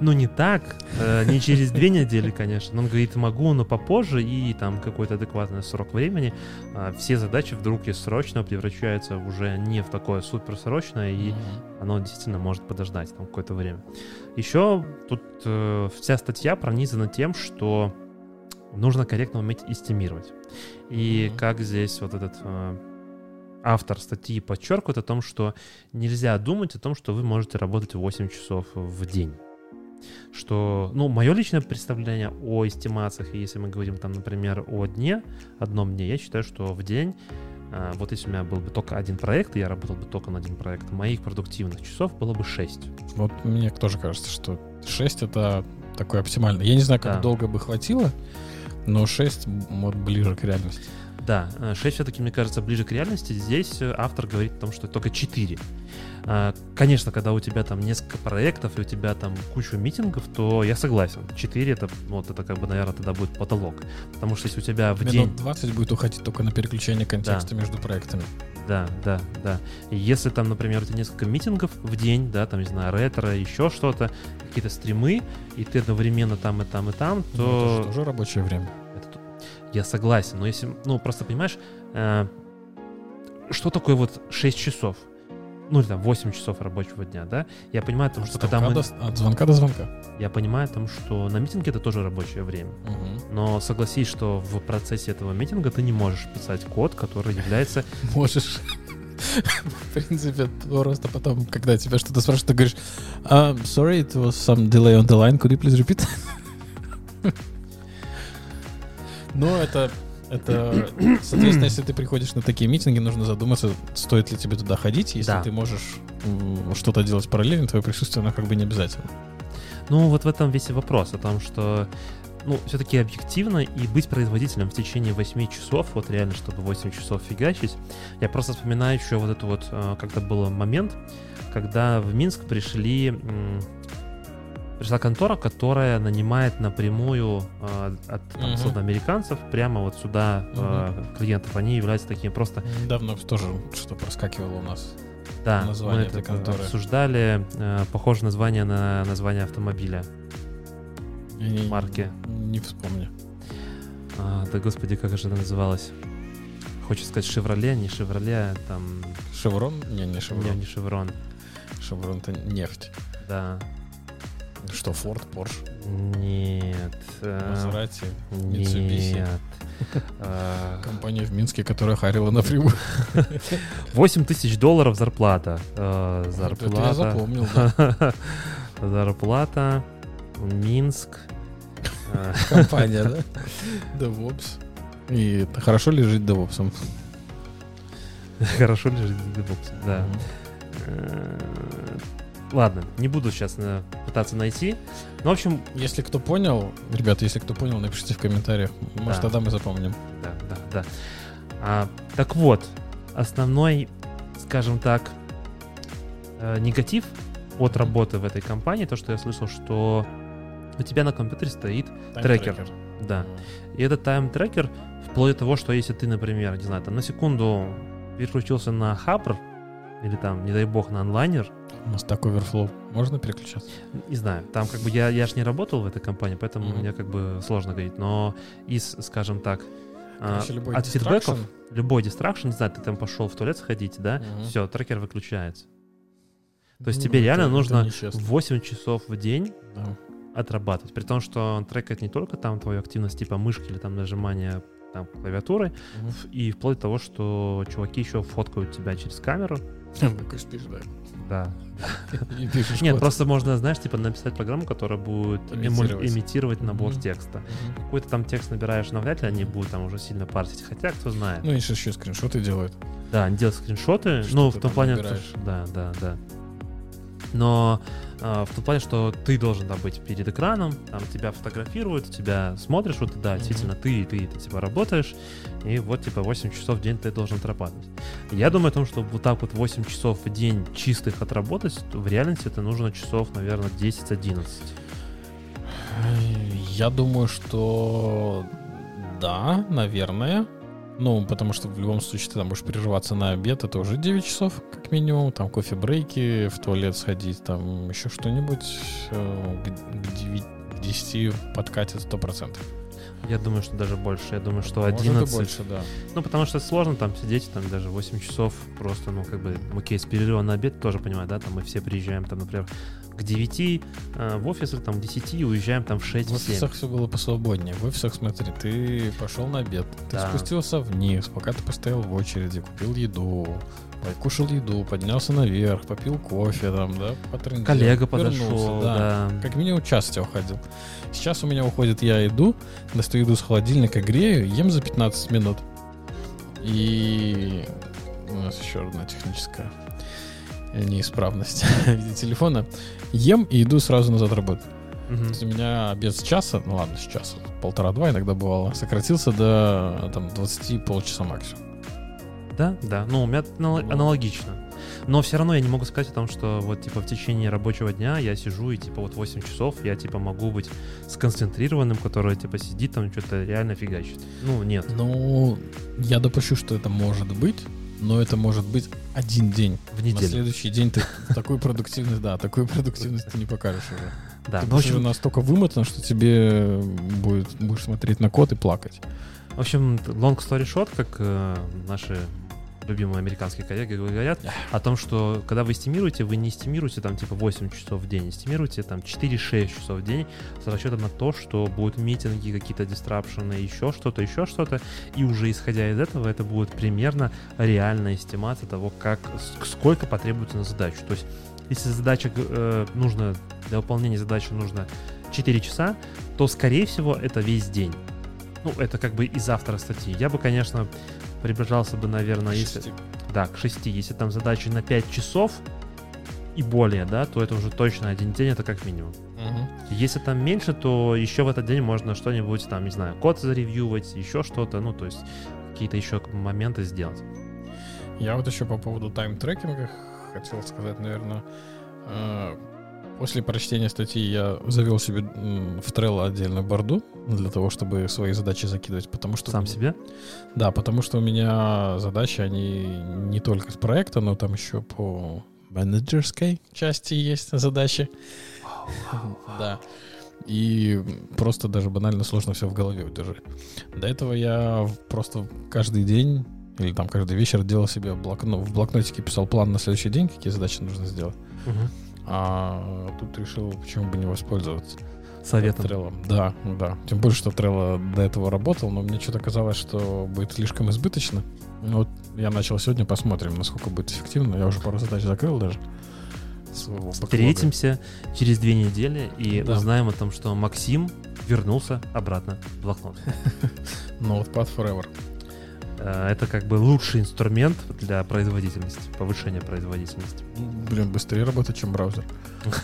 Ну, не так, э, не через две недели, конечно. Он говорит, могу, но попозже, и там какой-то адекватный срок времени. А, Все задачи вдруг из срочного превращаются уже не в такое суперсрочное, и оно действительно может подождать там какое-то время. Еще тут э, вся статья пронизана тем, что нужно корректно уметь эстимировать. И Мгм. как здесь вот этот э, автор статьи подчеркивает о том, что нельзя думать о том, что вы можете работать 8 часов в день. Что, ну, мое личное представление о эстимациях, если мы говорим там, например, о дне, одном дне, я считаю, что в день а, вот если у меня был бы только один проект, и я работал бы только на один проект, моих продуктивных часов было бы 6. Вот мне тоже кажется, что 6 это такой оптимальный. Я не знаю, как Да. долго бы хватило, но 6 вот ближе к реальности. Да, 6 все-таки, мне кажется, ближе к реальности. Здесь э, автор говорит о том, что только 4. А, Конечно, когда у тебя там несколько проектов и у тебя там куча митингов, то я согласен. 4 это, ну, вот это как бы, наверное, тогда будет потолок. Потому что если у тебя в Минут день... 20 будет уходить только на переключение контекста между проектами. Да, да, да. Если там, например, у тебя несколько митингов в день, да, там, не знаю, ретро, еще что-то, какие-то стримы, и ты одновременно там и там и там, Ну, то... это же тоже рабочее время. Я согласен, но если, ну, просто понимаешь, э, что такое вот 6 часов? Ну, или там 8 часов рабочего дня, да? Я понимаю, там, что когда мы... до- От звонка до звонка. Я понимаю, там, что на митинге это тоже рабочее время. Но согласись, что в процессе этого митинга ты не можешь писать код, который является... Можешь. В принципе, просто потом, когда тебя что-то спрашивают, ты говоришь, um, sorry, it was some delay on the line, could you please repeat? Но это, это, соответственно, если ты приходишь на такие митинги, нужно задуматься, стоит ли тебе туда ходить. Если Да. ты можешь что-то делать параллельно, твое присутствие, оно как бы не обязательно. Ну, вот в этом весь и вопрос, о том, что ну, все-таки объективно и быть производителем в течение 8 часов, вот реально, чтобы 8 часов фигачить. Я просто вспоминаю еще вот это вот, э, когда был момент, когда в Минск пришли, пришла контора, которая нанимает напрямую э, от там, Мгм. судноамериканцев прямо вот сюда э, клиентов. Они являются такими просто Давно тоже что проскакивало у нас. да, название мы это конторы. обсуждали, э, похоже название на название автомобиля. Я не- Марки. Не вспомню. А, да господи, как же это называлось? Хочется сказать Шевроле, не Шевроле, там... Шеврон? Не, не Не, Шеврон. не Шеврон. Шеврон это нефть. Да. Что, Форд, Порш, Нет. э, Мазерати, Mitsubishi. Нет. А, компания в Минске, которая харила напрямую. 8 тысяч долларов зарплата. Э, Это я Зарплата. запомнил, да. Зарплата. Минск. Э, Компания, да? DevOps. И хорошо ли жить DevOps? Хорошо лежит DevOps, да. Ладно, не буду сейчас э, пытаться найти. Ну, в общем, Если кто понял, ребята, если кто понял, напишите в комментариях. Может, Да. тогда мы запомним. да, да, да. А, так вот, основной, скажем так, э, негатив от работы в этой компании, то, что я слышал, что у тебя на компьютере стоит, Трекер. да, и этот тайм-трекер, вплоть до того, что если ты, например, не знаю, там на секунду переключился на Хабр, или там, не дай бог, на онлайнер, У нас так Overflow. Можно переключаться? не знаю, там как бы я, я ж не работал в этой компании, поэтому Мгм. мне как бы сложно говорить, но из, скажем так, а, Короче, любой от фидбэков, любой дистракшн, не знаю, ты там пошел в туалет сходить, да, Мгм. все, трекер выключается. То есть Ну, тебе это- реально это нужно нечестно. 8 часов в день Да. отрабатывать. При том, что он трекает не только там твою активность типа мышки или там нажимания там клавиатуры, ф- и вплоть до того, что чуваки еще фоткают тебя через камеру. Такой спишь, да. Да. И пишешь Нет, код. просто можно, знаешь, типа написать программу, которая будет Имитировать. имитировать набор Мгм. текста. Мгм. Какой-то там текст набираешь, но вряд ли они будут там уже сильно парсить. Хотя, кто знает. Ну, и сейчас еще скриншоты делают. Да, они делают скриншоты. Что ну, в том плане, набираешь? что- да, да, да. Но в том плане, что ты должен там быть перед экраном, там тебя фотографируют, тебя смотришь, вот да, действительно, ты, ты, ты типа работаешь, и вот типа 8 часов в день ты должен отрабатывать. Я думаю о том, что вот так вот 8 часов в день чистых отработать, в реальности это нужно часов, наверное, 10-11. Я думаю, что да, наверное. Ну, потому что в любом случае ты там будешь прерываться на обед, это уже 9 часов, как минимум. Там кофе-брейки, в туалет сходить, там еще что-нибудь э, к, 9, к 10 подкатит 100%. Я думаю, что даже больше. Я думаю, что 11. Может больше, да. Ну, потому что сложно там сидеть, там даже 8 часов просто, ну, как бы, окей, с перерыва на обед тоже понимаю, да, там мы все приезжаем, там, например, к 9 э, в офисы, там, к 10 уезжаем там в 6 В офисах все было посвободнее. В офисах, смотри, ты пошел на обед, ты да. спустился вниз, пока ты постоял в очереди, купил еду, кушал еду, поднялся наверх, попил кофе там, да, потрындел, Коллега подошел, да. да. Как минимум час тебя уходил. Сейчас у меня уходит, я иду, достаю еду с холодильника, грею, ем за 15 минут. И у нас еще одна техническая неисправность телефона. Ем и иду сразу назад работать. Угу. То есть у меня обед с часа, ну ладно, сейчас полтора-два иногда бывало, сократился до там 20 полчаса максимум. Да, да. Ну, у меня аналогично. Но все равно я не могу сказать о том, что вот типа в течение рабочего дня я сижу и типа вот 8 часов я типа могу быть сконцентрированным, который типа сидит там что-то реально фигачит. Ну, нет. Ну, я допущу, что это может быть, но это может быть один день. В неделю. На следующий день ты такую продуктивность, да, такую продуктивность ты не покажешь уже. Да, ты будешь общем... настолько вымотан, что тебе будет, будешь смотреть на код и плакать. В общем, long story short, как э, наши любимые американские коллеги говорят о том, что когда вы стимируете, вы не стимируете там типа 8 часов в день, стимируете там 4-6 часов в день с расчетом на то, что будут митинги, какие-то дистрапшены, еще что-то, еще что-то, и уже исходя из этого это будет примерно реальная эстимация того, как, сколько потребуется на задачу. То есть если задача э, нужно, для выполнения задачи нужно 4 часа, то, скорее всего, это весь день. Ну, это как бы из автора статьи. Я бы, конечно, приближался бы, наверное, если... Да, к 6. Если там задачи на 5 часов и более, да, то это уже точно один день, это как минимум. Угу. Если там меньше, то еще в этот день можно что-нибудь там, не знаю, код заревьювать, еще что-то, ну, то есть какие-то еще моменты сделать. Я вот еще по поводу тайм-трекинга хотел сказать, наверное, э, После прочтения статьи я завел себе в Trello отдельную борду для того, чтобы свои задачи закидывать, потому что... Сам себе? Да, потому что у меня задачи, они не только с проекта, но там еще по менеджерской части есть задачи. Да. И просто даже банально сложно все в голове удержать. До этого я просто каждый день или там каждый вечер делал себе блокнот, в блокнотике писал план на следующий день, какие задачи нужно сделать. Угу. А тут решил, почему бы не воспользоваться. Советом. Trello. Да, да. Тем более, что Trello до этого работал, но мне что-то казалось, что будет слишком избыточно. Ну, вот я начал сегодня, посмотрим, насколько будет эффективно. Я уже пару задач закрыл даже. Встретимся через две недели и да. узнаем о том, что Максим вернулся обратно в блокнот. Notepad Forever. Э, это как бы лучший инструмент для производительности, повышения производительности. Блин, быстрее работает, чем браузер.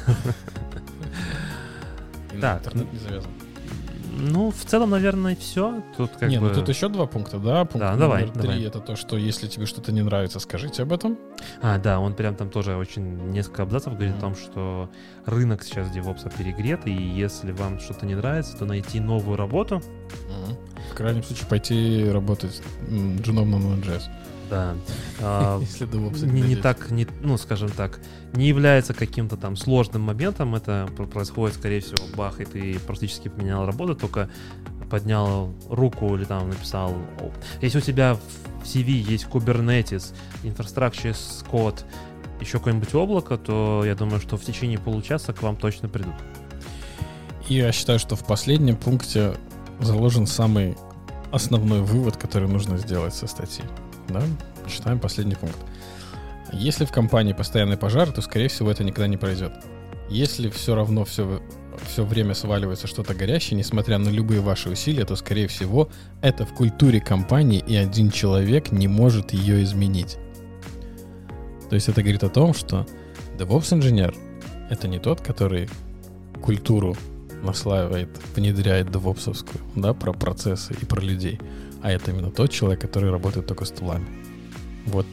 Да. Интернет не завязан. Ну, в целом, наверное, все. Тут как не, бы... ну тут еще два пункта, да? Пункт да, давай, три давай. это то, что если тебе что-то не нравится, скажите об этом. А, да, он прям там тоже очень несколько абзацев говорит mm-hmm. о том, что рынок сейчас девопса перегрет, и если вам что-то не нравится, то найти новую работу. Mm-hmm в крайнем случае пойти работать джуном на Node.js. Да. А, не, не так, не, ну, скажем так, не является каким-то там сложным моментом. Это происходит, скорее всего, бах, и ты практически поменял работу, только поднял руку или там написал. Если у тебя в CV есть Kubernetes, Infrastructure as Code, еще какое-нибудь облако, то я думаю, что в течение получаса к вам точно придут. И я считаю, что в последнем пункте заложен самый основной вывод, который нужно сделать со статьи. Да? Читаем последний пункт. Если в компании постоянный пожар, то, скорее всего, это никогда не произойдет. Если все равно все, все время сваливается что-то горящее, несмотря на любые ваши усилия, то, скорее всего, это в культуре компании, и один человек не может ее изменить. То есть это говорит о том, что DevOps-инженер это не тот, который культуру наслаивает, внедряет девопсовскую, да, про процессы и про людей, а это именно тот человек, который работает только с тулами. Вот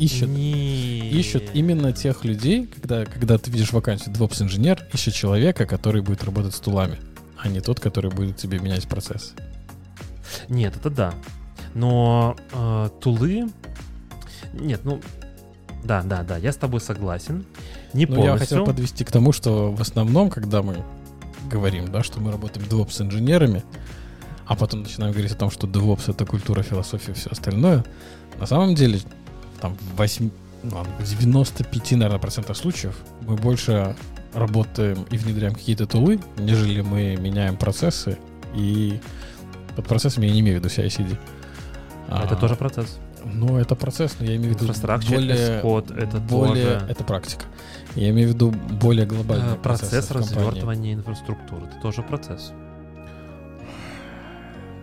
ищут, ищут именно тех людей, когда, когда ты видишь вакансию DevOps инженер, ищет человека, который будет работать с тулами, а не тот, который будет тебе менять процесс. Нет, это да. Но э, тулы... Нет, ну... Да, да, да, я с тобой согласен. Не Но полностью. Я хотел подвести к тому, что в основном, когда мы говорим, да, что мы работаем DevOps с инженерами, а потом начинаем говорить о том, что DevOps это культура, философия и все остальное, на самом деле, там, в 8, ну, ладно, в 95, наверное, процентов случаев мы больше работаем и внедряем какие-то тулы, нежели мы меняем процессы. И под процессами я не имею в виду CI-CD. Это А, тоже процесс. Ну, это процесс, но я имею в виду более... code, это более, тоже- Это практика. Я имею в виду более глобальный Э, Процесс процесс развертывания инфраструктуры. Это тоже процесс.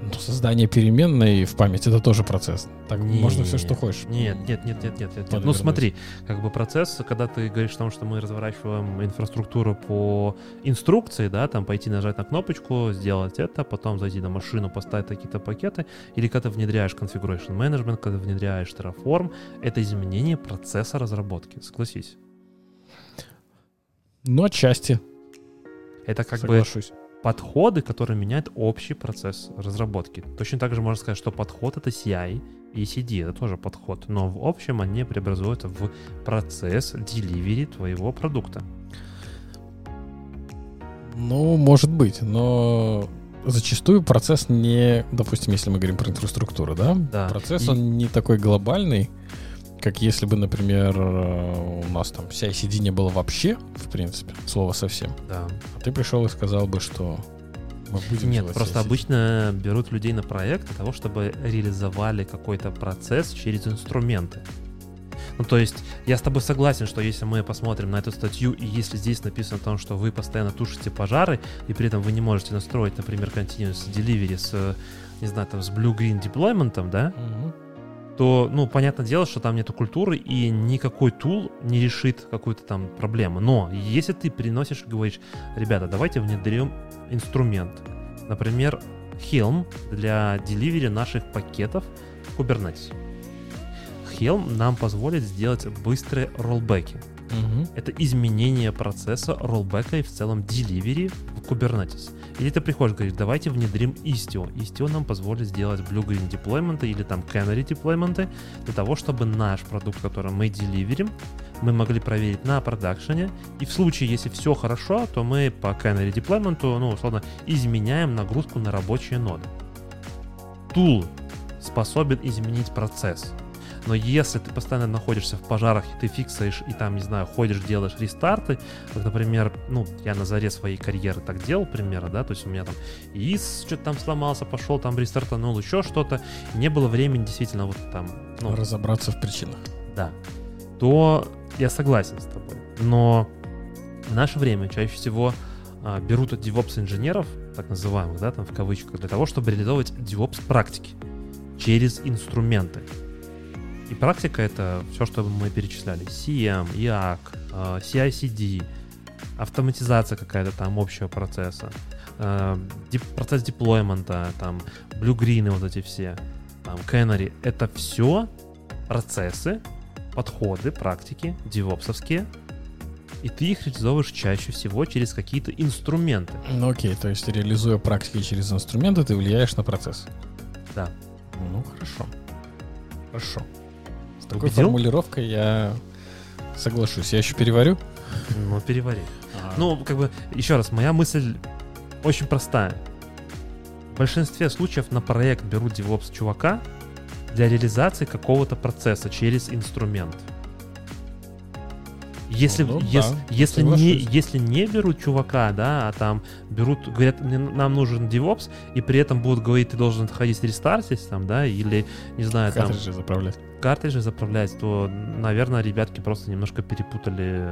Ну, создание переменной в память это тоже процесс. Так Не, можно все, что хочешь. Нет, нет, нет, нет, нет, нет. нет. Ну смотри, как бы процесс, когда ты говоришь о том, что мы разворачиваем инфраструктуру по инструкции, да, там пойти нажать на кнопочку, сделать это, потом зайти на машину, поставить какие-то пакеты, или когда ты внедряешь configuration management, когда внедряешь Terraform, это изменение процесса разработки, согласись. Но отчасти Это как бы соглашусь. Подходы, которые меняют общий процесс разработки. Точно так же можно сказать, что подход это CI и CD, это тоже подход, но в общем они преобразуются в процесс деливери твоего продукта. Ну, может быть, но зачастую процесс не, допустим, если мы говорим про инфраструктуру, да? Да. Процесс, И- он не такой глобальный, как если бы, например, э, у нас там CI-CD не было вообще, в принципе, слова совсем. Да. А ты пришел и сказал бы, что мы будем Нет, просто CI/CD. обычно берут людей на проект для того, чтобы реализовали какой-то процесс через инструменты. Ну, то есть, я с тобой согласен, что если мы посмотрим на эту статью, и если здесь написано о том, что вы постоянно тушите пожары, и при этом вы не можете настроить, например, continuous delivery с, э, не знаю, там, с blue-green deployment, да, Мгм. То, ну, понятное дело, что там нету культуры, и никакой тул не решит какую-то там проблему. Но если ты приносишь и говоришь, ребята, давайте внедрим инструмент, например, Helm для деливери наших пакетов в Kubernetes. Helm нам позволит сделать быстрые роллбеки. Мгм. Это изменение процесса роллбека и в целом деливери в Kubernetes. Или ты приходишь и говоришь, давайте внедрим Istio. Istio нам позволит сделать blue-green деплойменты или там canary деплойменты для того, чтобы наш продукт, который мы деливерим, мы могли проверить на продакшене. И в случае, если все хорошо, то мы по canary деплойменту, ну, условно, изменяем нагрузку на рабочие ноды. Тул способен изменить процесс. Но если ты постоянно находишься в пожарах, и ты фиксаешь, и там, не знаю, ходишь, делаешь рестарты, как, например, ну, я на заре своей карьеры так делал, к примеру, да, то есть у меня там ИИС что-то там сломался, пошел там рестартанул, еще что-то, не было времени действительно вот там, ну, Разобраться в причинах. да, то я согласен с тобой. Но в наше время чаще всего а, берут DevOps-инженеров, так называемых, да, там в кавычках, для того, чтобы реализовывать DevOps практики через инструменты. И практика — это все, что мы перечисляли. CM, IAC, CI-CD, автоматизация какая-то там общего процесса, дип- процесс деплоймента, там, blue-green вот эти все, там, Canary. Это все процессы, подходы, практики, девопсовские, и ты их реализовываешь чаще всего через какие-то инструменты. Ну окей, то есть реализуя практики через инструменты, ты влияешь на процесс. Да. Ну хорошо. Хорошо. Такой Убедил? формулировкой я соглашусь. Я еще переварю. Ну, перевари. Ну, как бы, еще раз, моя мысль очень простая. В большинстве случаев на проект берут DevOps чувака для реализации какого-то процесса через инструмент. Если, Ну, ес- да, если, не, если не берут чувака, да, а там берут, говорят, «Мне- нам нужен DevOps, и при этом будут говорить, ты должен ходить рестартить, там, да, или, не знаю, там, Картриджи заправлять. картриджи заправлять, то, наверное, ребятки просто немножко перепутали.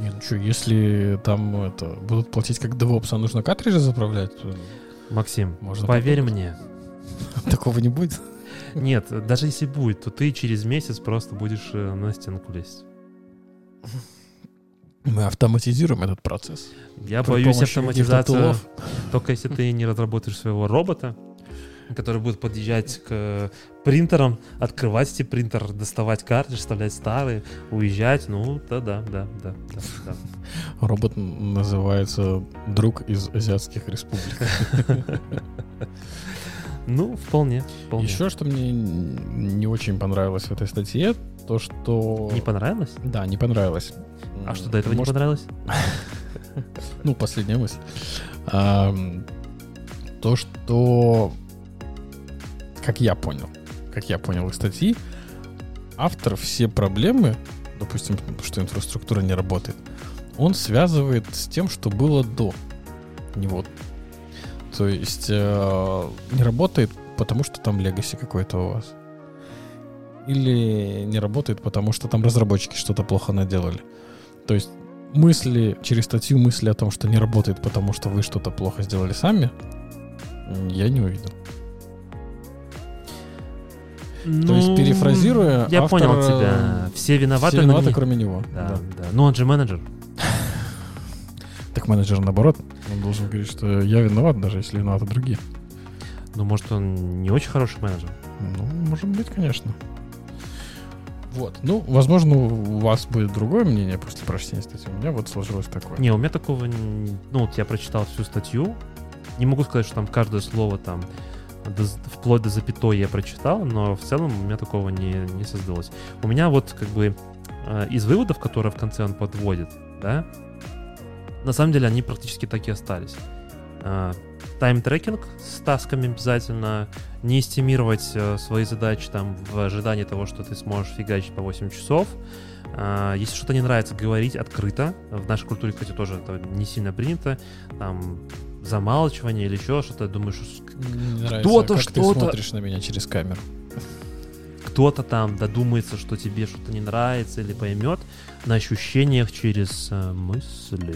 Не, ну что, если там это, будут платить как DevOps, а нужно картриджи заправлять, то Максим, можно поверь попробовать. мне, Такого не будет. Нет, даже если будет, то ты через месяц просто будешь э, на стенку лезть. Мы автоматизируем этот процесс. Я При боюсь автоматизацию только если ты не разработаешь своего робота, который будет подъезжать к принтерам, открывать эти принтер, доставать картридж, вставлять старые, уезжать. Ну, да, да, да, да, да, да. Робот называется друг из азиатских республик. Ну, вполне, вполне. Еще что мне не очень понравилось в этой статье, то что... Не понравилось? Да, не понравилось. А что до этого не Может, понравилось? Ну, последняя мысль. То, что, как я понял, как я понял из статьи, автор все проблемы, допустим, что инфраструктура не работает, он связывает с тем, что было до него. То есть э, не работает, потому что там легаси какой-то у вас. Или не работает, потому что там разработчики что-то плохо наделали. То есть мысли, через статью мысли о том, что не работает, потому что вы что-то плохо сделали сами, я не увидел. То есть, Ну, перефразируя, Я автор, понял э, тебя. Все виноваты, Все но виноваты, не- кроме него. Да, Да. да. Ну, он же менеджер. Так менеджер наоборот, он должен говорить, что я виноват, даже если виноваты другие. Ну, может, он не очень хороший менеджер. Ну, может быть, конечно. Вот. Ну, возможно, у вас будет другое мнение после прочтения статьи. У меня вот сложилось такое. Не, у меня такого... Ну, вот я прочитал всю статью. Не могу сказать, что там каждое слово там до вплоть до запятой я прочитал, но в целом у меня такого не, не создалось. У меня вот как бы э, из выводов, которые в конце он подводит, да, на самом деле они практически так и остались. Э, Тайм-трекинг с тасками обязательно, не эстимировать э, свои задачи там в ожидании того, что ты сможешь фигачить по 8 часов. А, Если что-то не нравится, говорить открыто. В нашей культуре, кстати, тоже это не сильно принято. Там замалчивание или еще что-то. Думаешь, как что-то- ты смотришь на меня через камеру. Кто-то там додумается, что тебе что-то не нравится или поймет на ощущениях через э, мысли.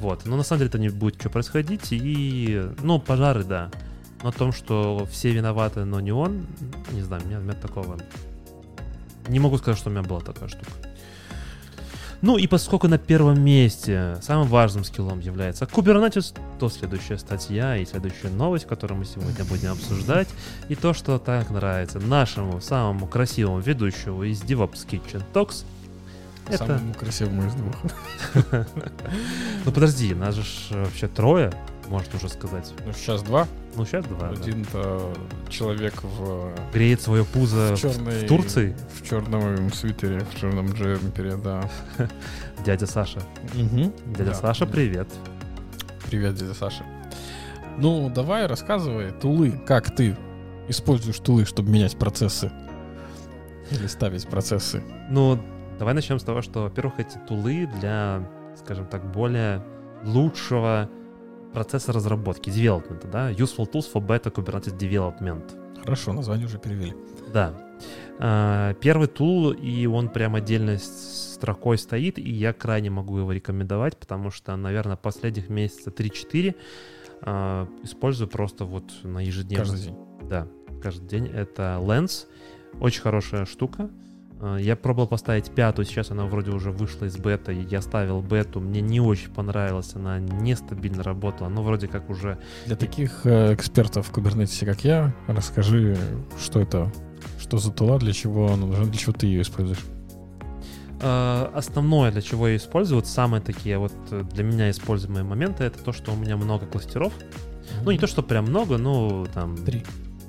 Вот. Но на самом деле это не будет что происходить. И, ну, пожары, да. Но о том, что все виноваты, но не он, не знаю, у меня, у меня такого... Не могу сказать, что у меня была такая штука. Ну и поскольку на первом месте самым важным скиллом является Kubernetes, то следующая статья и следующая новость, которую мы сегодня будем обсуждать, и то, что так нравится нашему самому красивому ведущему из DevOps Kitchen Talks, это... Самому красивому из двух. Ну подожди, нас же вообще трое, можно уже сказать. Ну, сейчас два. Ну сейчас два. да. Один-то человек в, Греет свое пузо в черной... в Турции, В черном свитере, в черном джемпере, да. дядя Саша. Дядя Да. Саша, привет. Привет, дядя Саша. Ну, давай рассказывай, тулы, как ты используешь тулы, чтобы менять процессы? Или ставить процессы? Ну, давай начнем с того, что, во-первых, эти тулы для, скажем так, более лучшего процесса разработки, development, да, useful tools for better Kubernetes development. Хорошо, название уже перевели. Да. А, Первый тул, и он прям отдельной с- строкой стоит, и я крайне могу его рекомендовать, потому что, наверное, последних месяца 3-4 а, использую просто вот на ежедневной Каждый день. да, каждый день. Это Lens. Очень хорошая штука. Э, Я пробовал поставить пятую, сейчас она вроде уже вышла из бета. Я ставил бету, мне не очень понравилась, она нестабильно работала, но вроде как уже... Для таких э, экспертов в кубернетисе, как я, расскажи, что это, что за тула, для чего она нужна, для чего ты ее используешь. Э, Основное, для чего я использую, вот самые такие вот для меня используемые моменты, это то, что у меня много кластеров. Ну, не то, что прям много, ну, там... Три,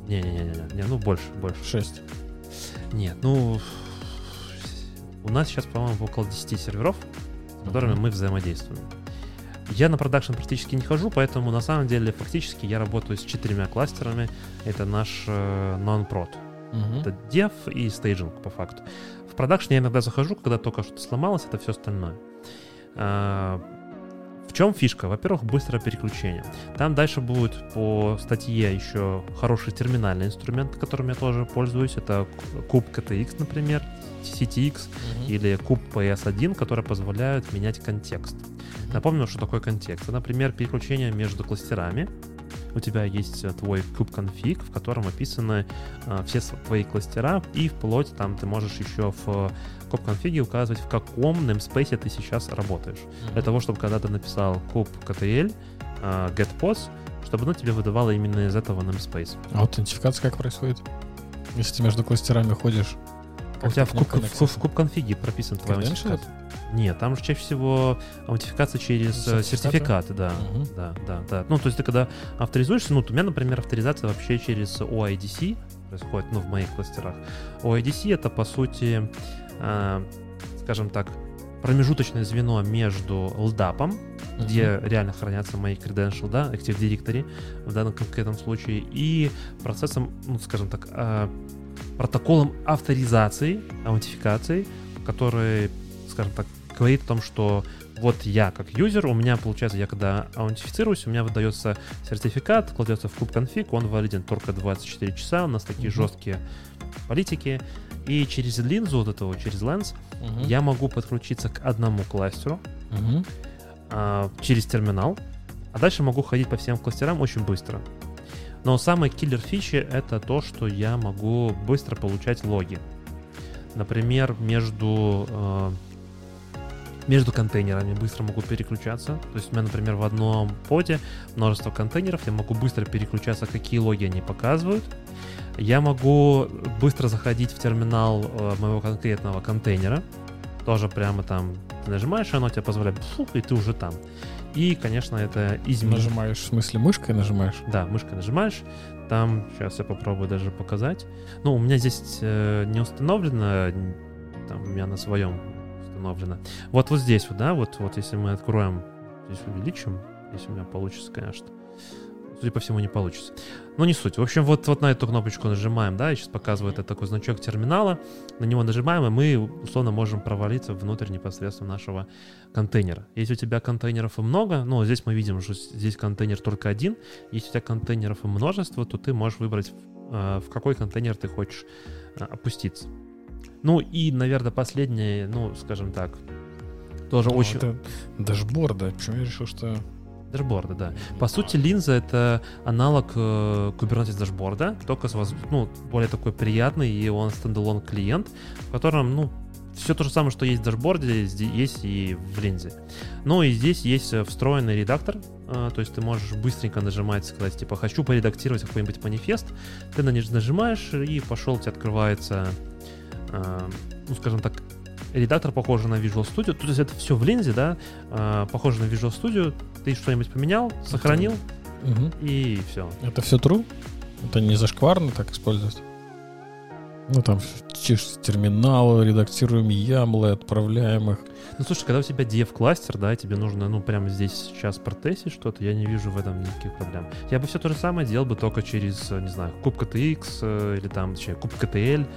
Не-не-не, не, ну, больше, больше. шесть. Нет, ну... У нас сейчас, по-моему, около 10 серверов, с которыми мы взаимодействуем. Я на продакшн практически не хожу, поэтому на самом деле фактически я работаю с четырьмя кластерами. Это наш э, non-prod. Мгм. Это dev и staging по факту. В продакшн я иногда захожу, когда только что сломалось, это все остальное. А, В чем фишка? Во-первых, быстрое переключение. Там дальше будет по статье еще хороший терминальный инструмент, которым я тоже пользуюсь. Это куб KTX, например, CTX Мгм. или куб PS1, которые позволяют менять контекст. Напомню, что такое контекст. Это, например, переключение между кластерами, у тебя есть э, твой kube-конфиг, в котором описаны э, все твои кластера, и вплоть там ты можешь еще в kube-конфиге указывать, в каком namespace ты сейчас работаешь. Mm-hmm. Для того, чтобы когда ты написал kubectl, э, getPods, чтобы оно тебе выдавало именно из этого namespace. А аутентификация как происходит? Если ты между кластерами ходишь, у тебя в, куб, в, в куб-конфиге прописан твой аутентификат. Нет, там же чаще всего аутентификация через сертификаты, сертификаты да, угу. да, да, да. Ну, то есть ты когда авторизуешься, ну, у меня, например, авторизация вообще через OIDC происходит, ну, в моих кластерах. OIDC это, по сути, э, скажем так, промежуточное звено между LDAP, uh-huh. где реально хранятся мои credentials, да, Active Directory в данном конкретном случае, и процессом, ну, скажем так, э, протоколом авторизации, аутентификации, который, скажем так, говорит о том, что вот я как юзер, у меня получается, я когда аутентифицируюсь, у меня выдается сертификат, кладется в куб-конфиг, он валиден только 24 часа, у нас такие mm-hmm. жесткие политики, и через линзу вот этого, через Lens, mm-hmm. я могу подключиться к одному кластеру mm-hmm. а, через терминал, а дальше могу ходить по всем кластерам очень быстро. Но самый киллер фичи это то, что я могу быстро получать логи. Например, между э, между контейнерами быстро могу переключаться. То есть у меня, например, в одном поде множество контейнеров, я могу быстро переключаться, какие логи они показывают. Я могу быстро заходить в терминал э, моего конкретного контейнера. Тоже прямо там ты нажимаешь, оно тебе позволяет, фу, и ты уже там. И, конечно, это изменить. Нажимаешь, в смысле, мышкой нажимаешь? Да, мышкой нажимаешь. Там, сейчас я попробую даже показать. Ну, у меня здесь э, не установлено, там у меня на своем установлено. Вот вот здесь вот, да, вот, вот если мы откроем, здесь увеличим, если у меня получится, конечно судя по всему, не получится. Но не суть. В общем, вот, вот на эту кнопочку нажимаем, да, и сейчас показывает это такой значок терминала. На него нажимаем, и мы, условно, можем провалиться внутрь непосредственно нашего контейнера. Если у тебя контейнеров и много, ну, здесь мы видим, что здесь контейнер только один. Если у тебя контейнеров и множество, то ты можешь выбрать, э, в какой контейнер ты хочешь э, опуститься. Ну и, наверное, последнее, ну, скажем так, тоже ну, очень... Это дашборда. Почему я решил, что Дашборда, да. По сути, линза — это аналог э, Kubernetes дашборда, только с, ну, более такой приятный, и он standalone клиент, в котором, ну, все то же самое, что есть в дашборде, есть и в линзе. Ну и здесь есть э, встроенный редактор, э, то есть ты можешь быстренько нажимать, сказать, типа, хочу поредактировать какой-нибудь манифест, ты на нажимаешь, и пошел, у тебя открывается, э, ну, скажем так, редактор похож на Visual Studio. То есть это все в линзе, да, э, похоже на Visual Studio. Ты что-нибудь поменял, сохранил, угу. и все. Это все true? Это не зашкварно так использовать? Ну, там чешешь терминал, редактируем ямлы, отправляем их. Ну, слушай, когда у тебя dev кластер, да, тебе нужно, ну, прямо здесь сейчас протестить что-то, я не вижу в этом никаких проблем. Я бы все то же самое делал бы только через, не знаю, куб TX э, или там, точнее, KTL,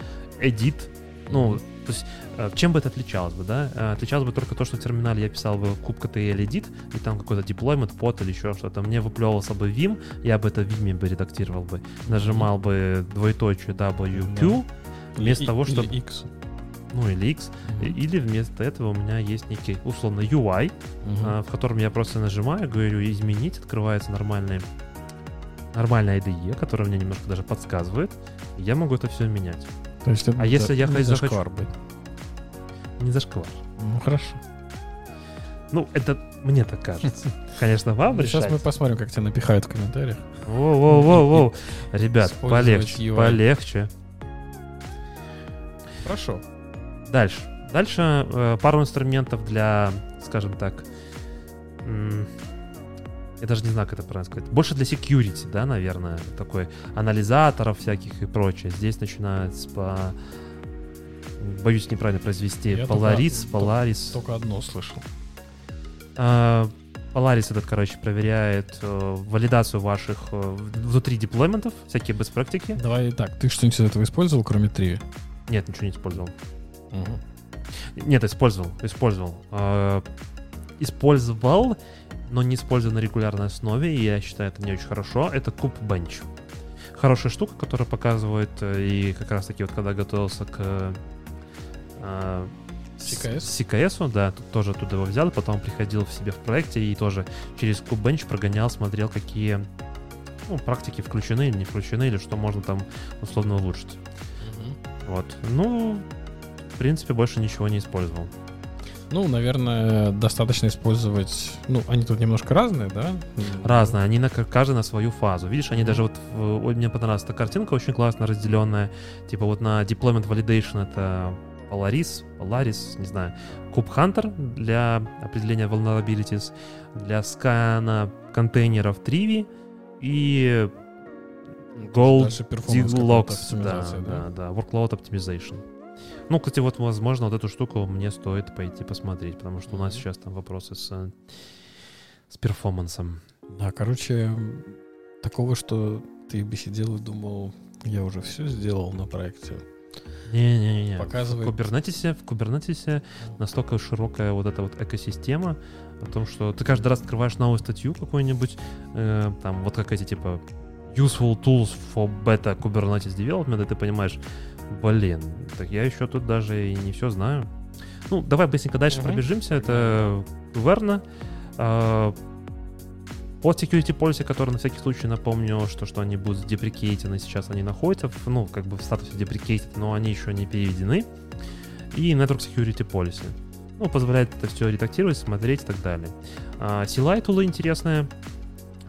edit, ну, то есть, э, чем бы это отличалось бы, да? Э, отличалось бы только то, что в терминале я писал бы куб KTL edit, и там какой-то deployment, под или еще что-то. Мне выплевывался бы Vim, я бы это в Vim бы редактировал бы. Нажимал бы двоеточие WQ, вместо и, того, чтобы... X. Ну, или X. Mm-hmm. Или вместо этого у меня есть некий, условно, UI, mm-hmm. в котором я просто нажимаю, говорю изменить, открывается нормальный нормальная IDE, которая мне немножко даже подсказывает, я могу это все менять. То есть а если я не захочу... быть? Не зашквар. Ну, хорошо. Ну, это мне так кажется. Конечно, вам Сейчас решать. мы посмотрим, как тебя напихают в комментариях. Воу-воу-воу-воу. Ребят, полегче, полегче. Хорошо. Дальше. Дальше э, пару инструментов для, скажем так, я даже не знаю, как это правильно сказать, больше для security, да, наверное, такой анализаторов всяких и прочее. Здесь начинается по боюсь неправильно произвести, Я Polaris, только, Polaris. Только одно слышал. А, Polaris этот, короче, проверяет э, валидацию ваших э, внутри деплойментов, всякие best практики. Давай так, ты что-нибудь из этого использовал, кроме Триви? Нет, ничего не использовал. Угу. Нет, использовал, использовал. Э, использовал но не использую на регулярной основе, и я считаю это не очень хорошо, это куб Bench. Хорошая штука, которая показывает, э, и как раз таки вот когда готовился к э, CKS? CKS, да, тут тоже оттуда его взял, потом приходил в себе в проекте и тоже через Bench прогонял, смотрел, какие ну, практики включены или не включены, или что можно там условно улучшить. Вот. Ну, в принципе, больше ничего не использовал. Ну, наверное, достаточно использовать... Ну, они тут немножко разные, да? Разные, они на, каждый на свою фазу. Видишь, они даже вот... В, мне понравилась эта картинка очень классно разделенная. Типа вот на Deployment Validation это Polaris, Polaris, не знаю, Kube Hunter для определения vulnerabilities, для скана контейнеров Trivi и Gold Deluxe, да, да, да, да, Workload Optimization. Ну, кстати, вот, возможно, вот эту штуку мне стоит пойти посмотреть, потому что у нас сейчас там вопросы с, с перформансом. Да, короче, такого, что ты бы сидел и думал, я уже все сделал на проекте. Не-не-не. Показывает... В Кубернетисе, в Кубернетисе настолько широкая вот эта вот экосистема о том, что ты каждый раз открываешь новую статью какую-нибудь, э, там вот как эти типа useful tools for beta Kubernetes development, и ты понимаешь, блин, так я еще тут даже и не все знаю. Ну, давай быстренько дальше uh-huh. пробежимся. Это верно. А, по security policy, который на всякий случай напомню, что, что они будут деприкейтены, сейчас они находятся, в, ну, как бы в статусе deprecated, но они еще не переведены. И Network Security Policy. Ну, позволяет это все редактировать, смотреть и так далее. А, CLI тулы интересные.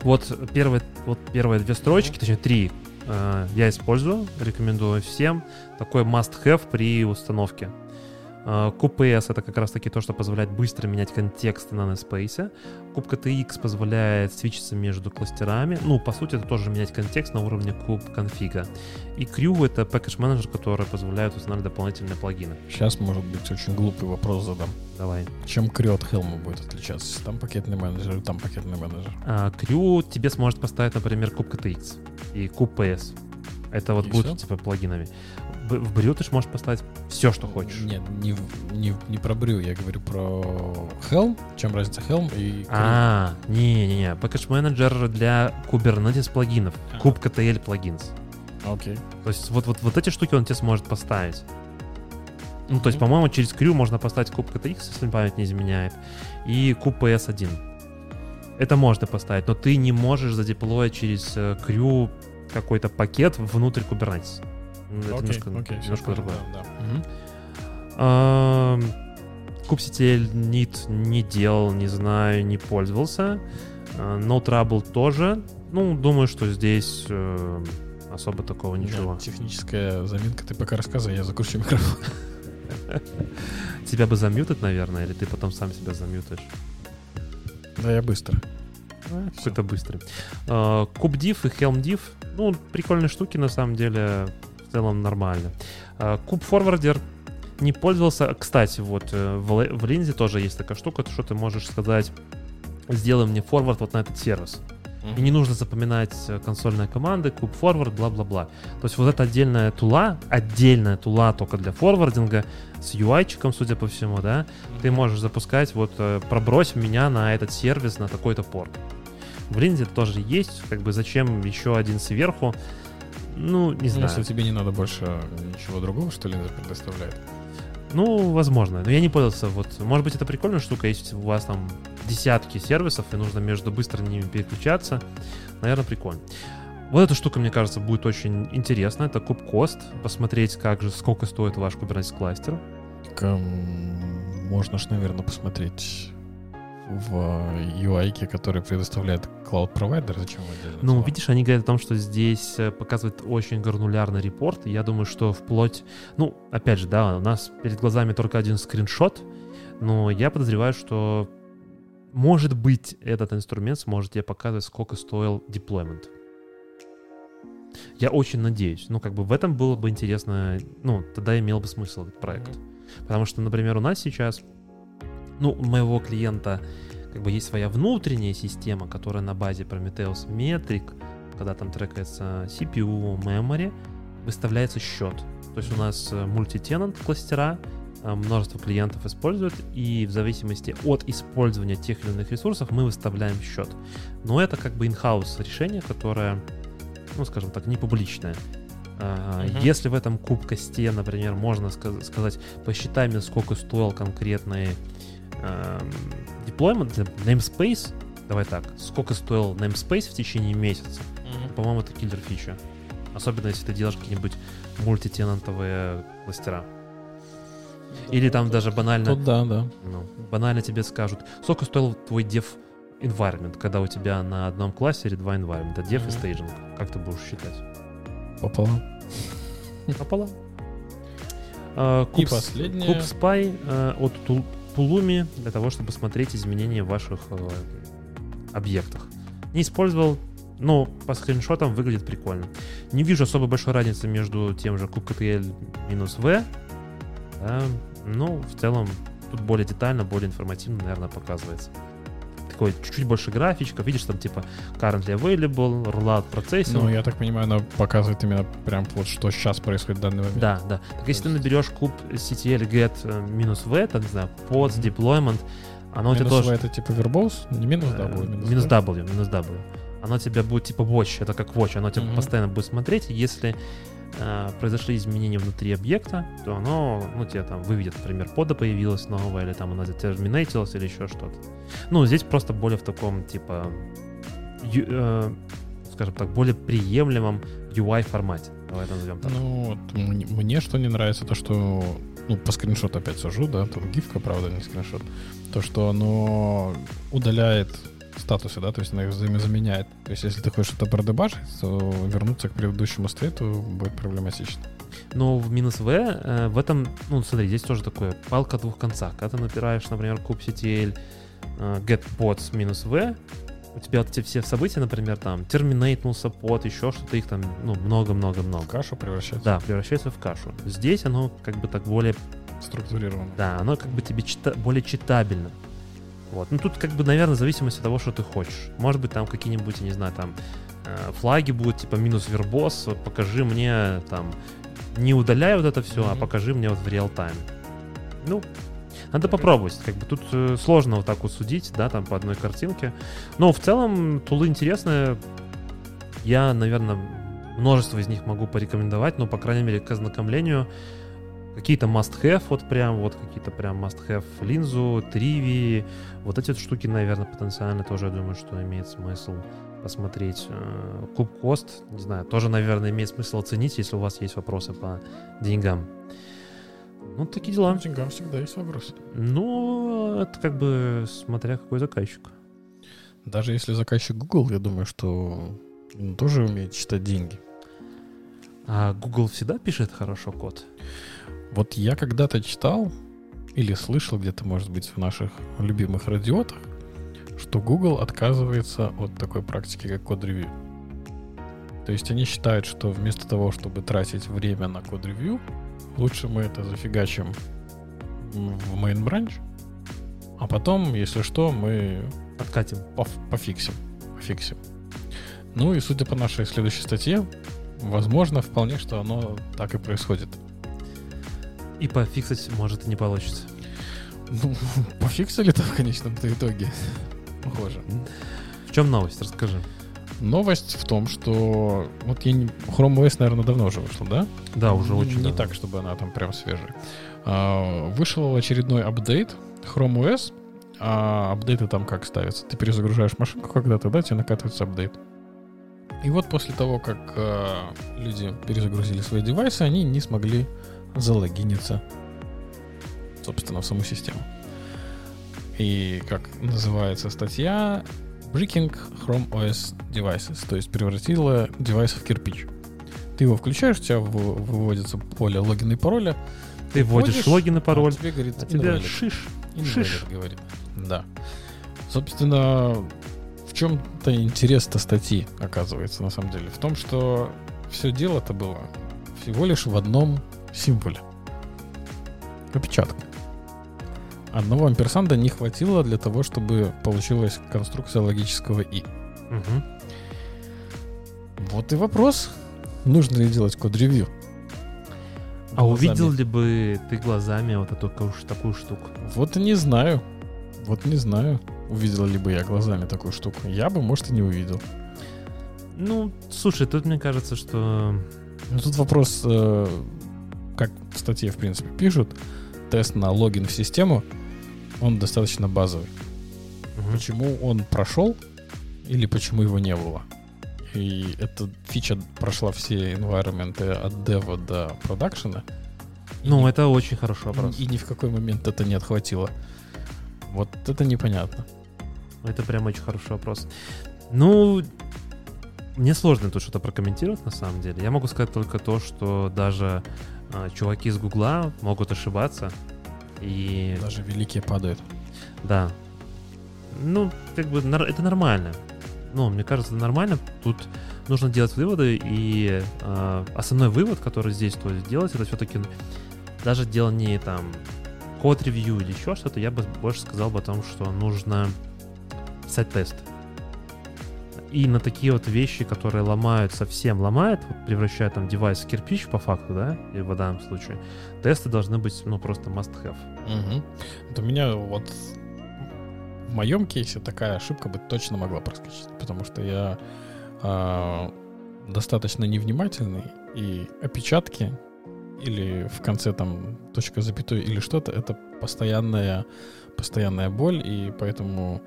Вот первые, вот первые две строчки, точнее три, э, я использую, рекомендую всем. Такой must-have при установке. QPS — это как раз-таки то, что позволяет быстро менять контекст на NSpace. Кубка TX позволяет свечиться между кластерами. Ну, по сути, это тоже менять контекст на уровне куб конфига. И Crew — это package менеджер который позволяет устанавливать дополнительные плагины. Сейчас, может быть, очень глупый вопрос задам. Давай. Чем Crew от Helm будет отличаться? Там пакетный менеджер, там пакетный менеджер. А, Crew тебе сможет поставить, например, кубка TX и QPS. Это вот и будет все? типа плагинами в брю ты же можешь поставить все, что хочешь. Нет, не, не, не про брю, я говорю про Helm. Чем разница Helm и А, не-не-не. Package Manager для Kubernetes плагинов. А. kubectl плагинс. Окей. То есть вот, вот, вот эти штуки он тебе сможет поставить. Ну, то есть, по-моему, через Crew можно поставить kubectx, если память не изменяет, и kubes1. Это можно поставить, но ты не можешь задеплоить через Crew какой-то пакет внутрь Kubernetes. Это окей, немножко, окей, немножко другое. Да, да. Угу. Кубсетель нит не делал, не знаю, не пользовался. А, no Trouble тоже. Ну, думаю, что здесь э, особо такого ничего. Да, техническая заминка. Ты пока рассказывай, я закручу микрофон. Тебя бы замьютать, наверное, или ты потом сам себя замьютаешь? Да, я быстро. А, Какой-то быстрый. Кубдив и Helm Ну, прикольные штуки, на самом деле в целом нормально. Куб форвардер не пользовался. Кстати, вот э, в, в Линзе тоже есть такая штука, что ты можешь сказать, сделай мне форвард вот на этот сервис. И не нужно запоминать э, консольные команды, куб форвард, бла-бла-бла. То есть вот эта отдельная тула, отдельная тула только для форвардинга с UI-чиком, судя по всему, да, ты можешь запускать вот э, пробрось меня на этот сервис, на такой-то порт. В Линзе тоже есть, как бы зачем еще один сверху. Ну, не знаю. Если тебе не надо больше ничего другого, что ли, предоставляет? Ну, возможно. Но я не пользовался. Вот, может быть, это прикольная штука, если у вас там десятки сервисов, и нужно между быстро ними переключаться. Наверное, прикольно. Вот эта штука, мне кажется, будет очень интересна. Это куб-кост. Посмотреть, как же, сколько стоит ваш Kubernetes кластер. Можно ж, наверное, посмотреть в UI, который предоставляет Cloud Provider, зачем вы делаете? Ну, видишь, они говорят о том, что здесь э, показывает очень гранулярный репорт. И я думаю, что вплоть... Ну, опять же, да, у нас перед глазами только один скриншот, но я подозреваю, что может быть этот инструмент сможет тебе показывать, сколько стоил деплоймент. Я очень надеюсь. Ну, как бы в этом было бы интересно, ну, тогда имел бы смысл этот проект. Mm-hmm. Потому что, например, у нас сейчас ну, у моего клиента как бы есть своя внутренняя система, которая на базе Prometheus Metric, когда там трекается CPU, memory, выставляется счет. То есть у нас э, мультитенант кластера, э, множество клиентов используют, и в зависимости от использования тех или иных ресурсов мы выставляем счет. Но это как бы in-house решение, которое, ну, скажем так, не публичное. Uh-huh. Если в этом кубкосте, например, можно сказать, посчитай мне, сколько стоил конкретный deployment, namespace, давай так, сколько стоил namespace в течение месяца, mm-hmm. по-моему, это киллер фича. Особенно если ты делаешь какие-нибудь мультитенантовые кластера. Или там даже банально, Тут да, да. ну, банально тебе скажут, сколько стоил твой dev environment, когда у тебя на одном классе два environment, dev и Мгм. staging. Как ты будешь считать? Пополам. Пополам. И Куб, с- последнее. Куб Spy э, от Тул- Pulumi для того, чтобы смотреть изменения в ваших э, объектах. Не использовал, но по скриншотам выглядит прикольно. Не вижу особо большой разницы между тем же kubectl-v. Да, ну, в целом, тут более детально, более информативно, наверное, показывается. Такой чуть-чуть больше графичков. Видишь, там типа currently available, rollout processing. Ну, я так понимаю, она показывает именно прям вот что сейчас происходит в данный момент. Да, да. Так если ты наберешь куб CTL get э, минус V, там, не знаю, pods, deployment, оно у тебя Минус тоже... Это типа вербоус, не минус э, W, минус W, минус W. Оно тебя будет типа watch, это как watch, оно тебя Мгм. постоянно будет смотреть, если э, произошли изменения внутри объекта, то оно, ну, тебе там выведет, например, пода появилась новая, или там она затерминейтилась, или еще что-то. Ну, здесь просто более в таком, типа, ю- э, скажем так, более приемлемом UI формате. Давай это назовем так. Ну, вот мне, что не нравится, то что, ну, по скриншоту опять сужу, да, тут гифка, правда, не скриншот, то, что оно удаляет статусы, да, то есть она их взаимозаменяет. То есть если ты хочешь это продебажить, то вернуться к предыдущему стейту будет проблематично. Но в минус V э, в этом, ну смотри, здесь тоже такое палка двух концах. Когда ты напираешь, например, kubectl э, get pods минус V, у тебя вот эти все события, например, там терминейтнулся под, еще что-то, их там, ну, много-много-много. В кашу превращается. Да, превращается в кашу. Здесь оно как бы так более, Структурированно. да, оно как бы тебе чита- более читабельно. Вот. Ну, тут как бы, наверное, в зависимости от того, что ты хочешь. Может быть, там какие-нибудь, я не знаю, там э, флаги будут, типа, минус вербос, покажи мне, там, не удаляй вот это все, а Мгм. покажи мне вот в реал-тайм. Ну, надо попробовать. Как бы тут э, сложно вот так вот судить, да, там по одной картинке. Но в целом тулы интересные. Я, наверное, множество из них могу порекомендовать, но, по крайней мере, к ознакомлению какие-то must-have, вот прям, вот какие-то прям must-have линзу, триви, вот эти вот штуки, наверное, потенциально тоже, я думаю, что имеет смысл посмотреть. Э, Куб Кост, не знаю, тоже, наверное, имеет смысл оценить, если у вас есть вопросы по деньгам. Ну, такие дела. К деньгам всегда есть вопросы. Ну, это как бы смотря какой заказчик. Даже если заказчик Google, я думаю, что он тоже умеет считать деньги. А Google всегда пишет хорошо код? Вот я когда-то читал или слышал где-то, может быть, в наших любимых радиотах, что Google отказывается от такой практики, как код-ревью. То есть они считают, что вместо того, чтобы тратить время на код-ревью, лучше мы это зафигачим в main branch, а потом, если что, мы Откатим. поф- пофиксим. пофиксим. Ну и судя по нашей следующей статье, возможно, вполне, что оно так и происходит. И пофиксить может и не получится. Ну, пофиксили-то в конечном-то итоге. Похоже. В чем новость? Расскажи. Новость в том, что вот я не... Chrome OS, наверное, давно уже вышел, да? Да, уже Не- очень Не давно. так, чтобы она там прям свежая. А, Вышел очередной апдейт Chrome OS. А апдейты там как ставятся? Ты перезагружаешь машинку когда-то, да, тебе накатывается апдейт. И вот после того, как а, люди перезагрузили свои девайсы, они не смогли залогиниться, собственно, в саму систему. И как называется статья, Breaking Chrome OS Devices, то есть превратила девайсы в кирпич. Ты его включаешь, у тебя вы- выводится поле логина и пароля. Ты вводишь вводишь, логин и пароль, А тебе говорит, а invalid. шиш. Шиш. говорит. Да. Собственно, в чем-то интерес-то статьи, оказывается, на самом деле. В том, что все дело-то было всего лишь в одном символе. Опечатка. Одного амперсанда не хватило для того, чтобы получилась конструкция логического «и». Мгм. Вот и вопрос. Нужно ли делать код-ревью? А увидел ли бы ты глазами вот эту такую штуку? Вот и не знаю. Вот не знаю, увидел ли бы я глазами такую штуку. Я бы, может, и не увидел. Ну, слушай, тут мне кажется, что... Ну, тут вопрос, э, как в статье, в принципе, пишут, тест на логин в систему, он достаточно базовый. Мгм. Почему он прошел или почему его не было? и эта фича прошла все environment от дева до продакшена. Ну, это очень хороший вопрос. И ни в какой момент это не отхватило. Вот это непонятно. Это прям очень хороший вопрос. Ну, мне сложно тут что-то прокомментировать на самом деле. Я могу сказать только то, что даже чуваки из Гугла могут ошибаться. И... Даже великие падают. Да. Ну, как бы это нормально. Ну, мне кажется, это нормально. Тут нужно делать выводы, и э, основной вывод, который здесь стоит сделать, это все-таки даже дело не там код-ревью или еще что-то, я бы больше сказал бы о том, что нужно писать тест. И на такие вот вещи, которые ломают, совсем ломают, вот превращают там девайс в кирпич по факту, да, и в данном случае, тесты должны быть, ну, просто must-have. Угу. Вот у меня вот в моем кейсе такая ошибка бы точно могла проскочить, потому что я э, достаточно невнимательный, и опечатки или в конце там точка запятой или что-то, это постоянная, постоянная боль, и поэтому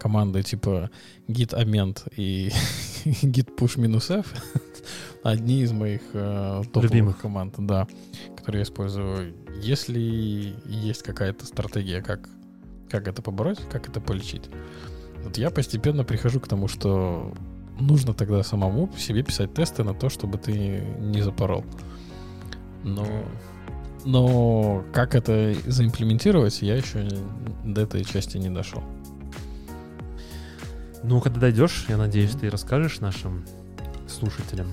команды типа git amend и git push минус f одни из моих э, топовых Любимых. команд, да, которые я использую. Если есть какая-то стратегия, как, как это побороть, как это полечить, вот я постепенно прихожу к тому, что нужно тогда самому себе писать тесты на то, чтобы ты не запорол. Но, но как это заимплементировать, я еще до этой части не дошел. Ну, когда дойдешь, я надеюсь, ты расскажешь нашим слушателям.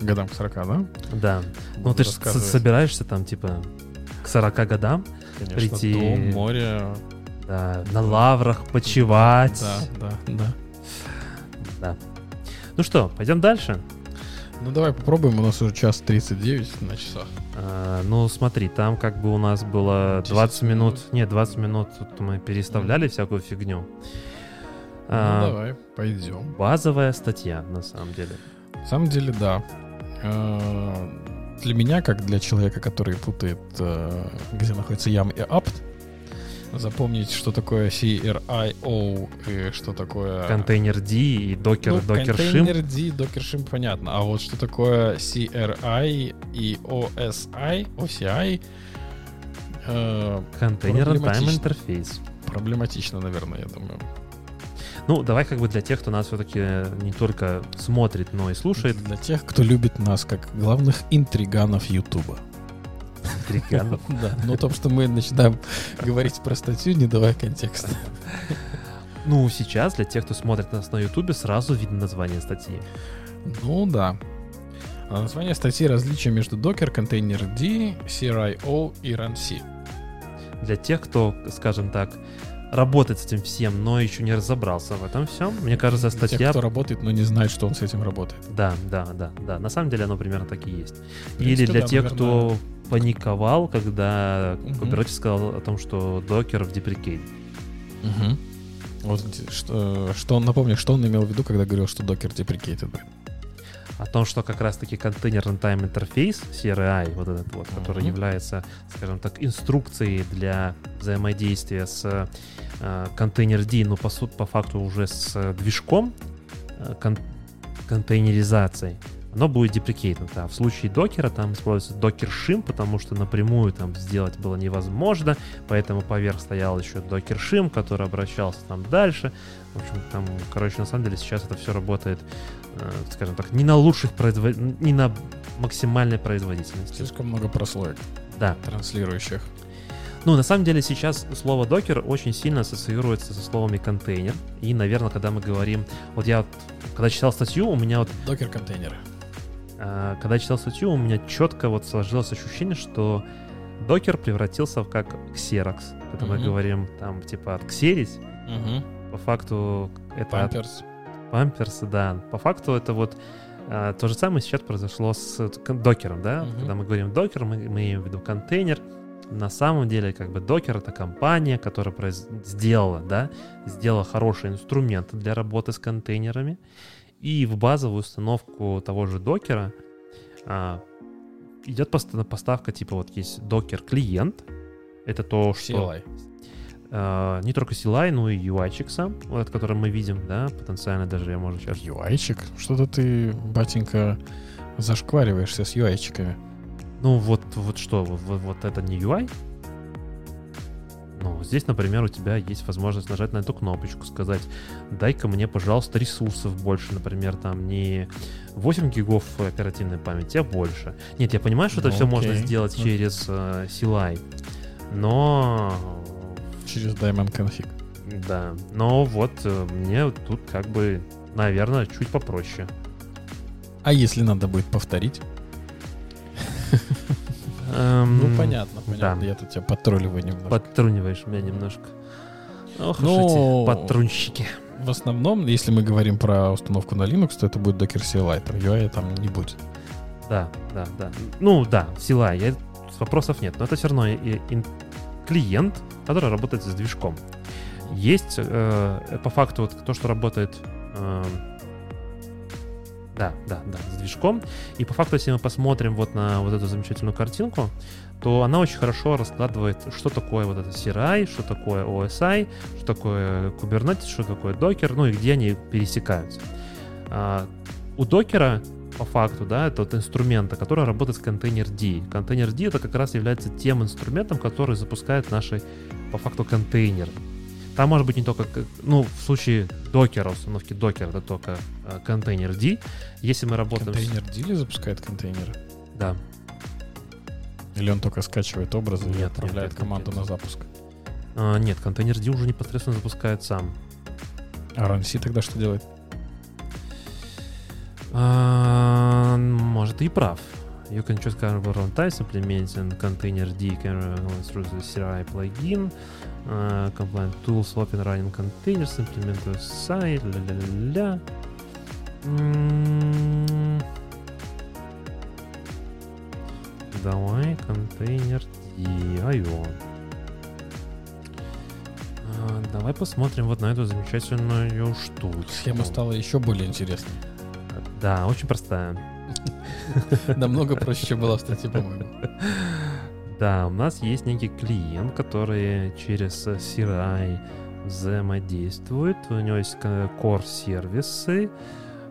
Годам к 40, да? Да. Буду ну, ты же собираешься там, типа, к 40 годам Конечно, прийти... дом, море. Да, на лаврах почевать. Да, да, да. Да. Ну что, пойдем дальше? Ну давай попробуем, у нас уже час 39 на часах. А, ну смотри, там как бы у нас было 20 минут, минут, нет, 20 минут мы переставляли mm. всякую фигню. Ну, а, давай, пойдем. Базовая статья, на самом деле. На самом деле, да. А, для меня, как для человека, который путает, а, где находится ям и apt, запомнить, что такое CRIO и что такое... Контейнер D и докер, ну, докер контейнер D, докер шим, понятно. А вот что такое CRI и OSI, OCI... Э, Контейнер Time Interface. Проблематично, наверное, я думаю. Ну, давай как бы для тех, кто нас все-таки не только смотрит, но и слушает. Для тех, кто любит нас как главных интриганов Ютуба. Интриганов? Да, но том, что мы начинаем говорить про статью, не давая контекста. Ну, сейчас для тех, кто смотрит нас на Ютубе, сразу видно название статьи. Ну да. А название статьи различия между Docker, Container D, CRIO и RunC. Для тех, кто, скажем так, работать с этим всем, но еще не разобрался в этом всем. Мне кажется, статья... Те, кто работает, но не знает, что он с этим работает. Да, да, да, да. На самом деле оно примерно так и есть. Принципе, Или для да, тех, наверное... кто паниковал, когда угу. Сказал о том, что докер в деприкейт. Угу. Вот что, что он, напомню, что он имел в виду, когда говорил, что докер деприкейтед о том, что как раз-таки контейнер runtime интерфейс, CRI, вот этот вот, mm-hmm. который является, скажем так, инструкцией для взаимодействия с э, контейнер D, но по, сути, по факту уже с движком э, кон- контейнеризацией, оно будет деприкейтнуто. А в случае докера там используется докер shim, потому что напрямую там сделать было невозможно, поэтому поверх стоял еще докер shim, который обращался там дальше. В общем, там, короче, на самом деле сейчас это все работает Э, скажем так, не на лучших производ... не на максимальной производительности. Слишком много прослоек. Да. Транслирующих. Ну, на самом деле сейчас слово докер очень сильно ассоциируется со словами контейнер. И, наверное, когда мы говорим... Вот я, когда читал статью, у меня вот... Докер-контейнеры. Э, когда читал статью, у меня четко вот сложилось ощущение, что докер превратился в как Xerox. Когда угу. мы говорим там типа от ксерить, угу. по факту это... Памперс. От памперсы, да. По факту это вот а, то же самое сейчас произошло с докером, да. Mm-hmm. Когда мы говорим докер, мы, мы имеем в виду контейнер. На самом деле, как бы докер это компания, которая произ... сделала, да, сделала хороший инструмент для работы с контейнерами. И в базовую установку того же докера а, идет поставка типа вот есть докер клиент, это то, что... CLI. Э, не только CLI, но и UI сам, вот, который мы видим, да, потенциально даже я можно сейчас... UI-чик? Что-то ты, батенька, зашквариваешься с UI-чиками. Ну вот, вот что, вот, вот это не UI? Ну, здесь, например, у тебя есть возможность нажать на эту кнопочку, сказать, дай-ка мне, пожалуйста, ресурсов больше, например, там не 8 гигов оперативной памяти, а больше. Нет, я понимаю, что это Ну, все окей. можно сделать Ну. через э, CLI, но... Через Diamond Config. Да, но вот э, мне тут как бы, наверное, чуть попроще. А если надо будет повторить? Эм, Ну, понятно, понятно. Я тут тебя подтролливаю немного. Подтруниваешь меня немножко. Ох, уж эти подтрунщики. В основном, если мы говорим про установку на Linux, то это будет Docker CLI. Там UI там не будет. Да, да, да. Ну да, CLI, я, вопросов нет, но это все равно и, и клиент, который работает с движком. Есть э, по факту вот то, что работает... э, да, да, да, с движком. И по факту, если мы посмотрим вот на вот эту замечательную картинку, то она очень хорошо раскладывает, что такое вот это CRI, что такое OSI, что такое Kubernetes, что такое Docker, ну и где они пересекаются. А, у докера по факту, да, это вот инструмента, который работает с контейнер-D. Контейнер-D это как раз является тем инструментом, который запускает наши, по факту, контейнеры. Там может быть не только, ну, в случае докера, установки докера, это только э, контейнер D. Если мы работаем Контейнер Дили запускает контейнеры? Да. Или он только скачивает образы Нет, и нет, отправляет нет, команду нет. на запуск? А, нет, контейнер D уже непосредственно запускает сам. А RunC тогда что делает? А, может, и прав. You can choose of runtime implementing container D run through the CRI plugin. Uh, compliant tools open running containers implement site. Ля-ля-ля-ля. М, Давай контейнер D. Айо. А, Давай посмотрим вот на эту замечательную штуку. Схема стала еще более интересной. Да, очень простая. Намного проще, чем была в статье, по-моему. Да, у нас есть некий клиент, который через CRI взаимодействует. У него есть core-сервисы,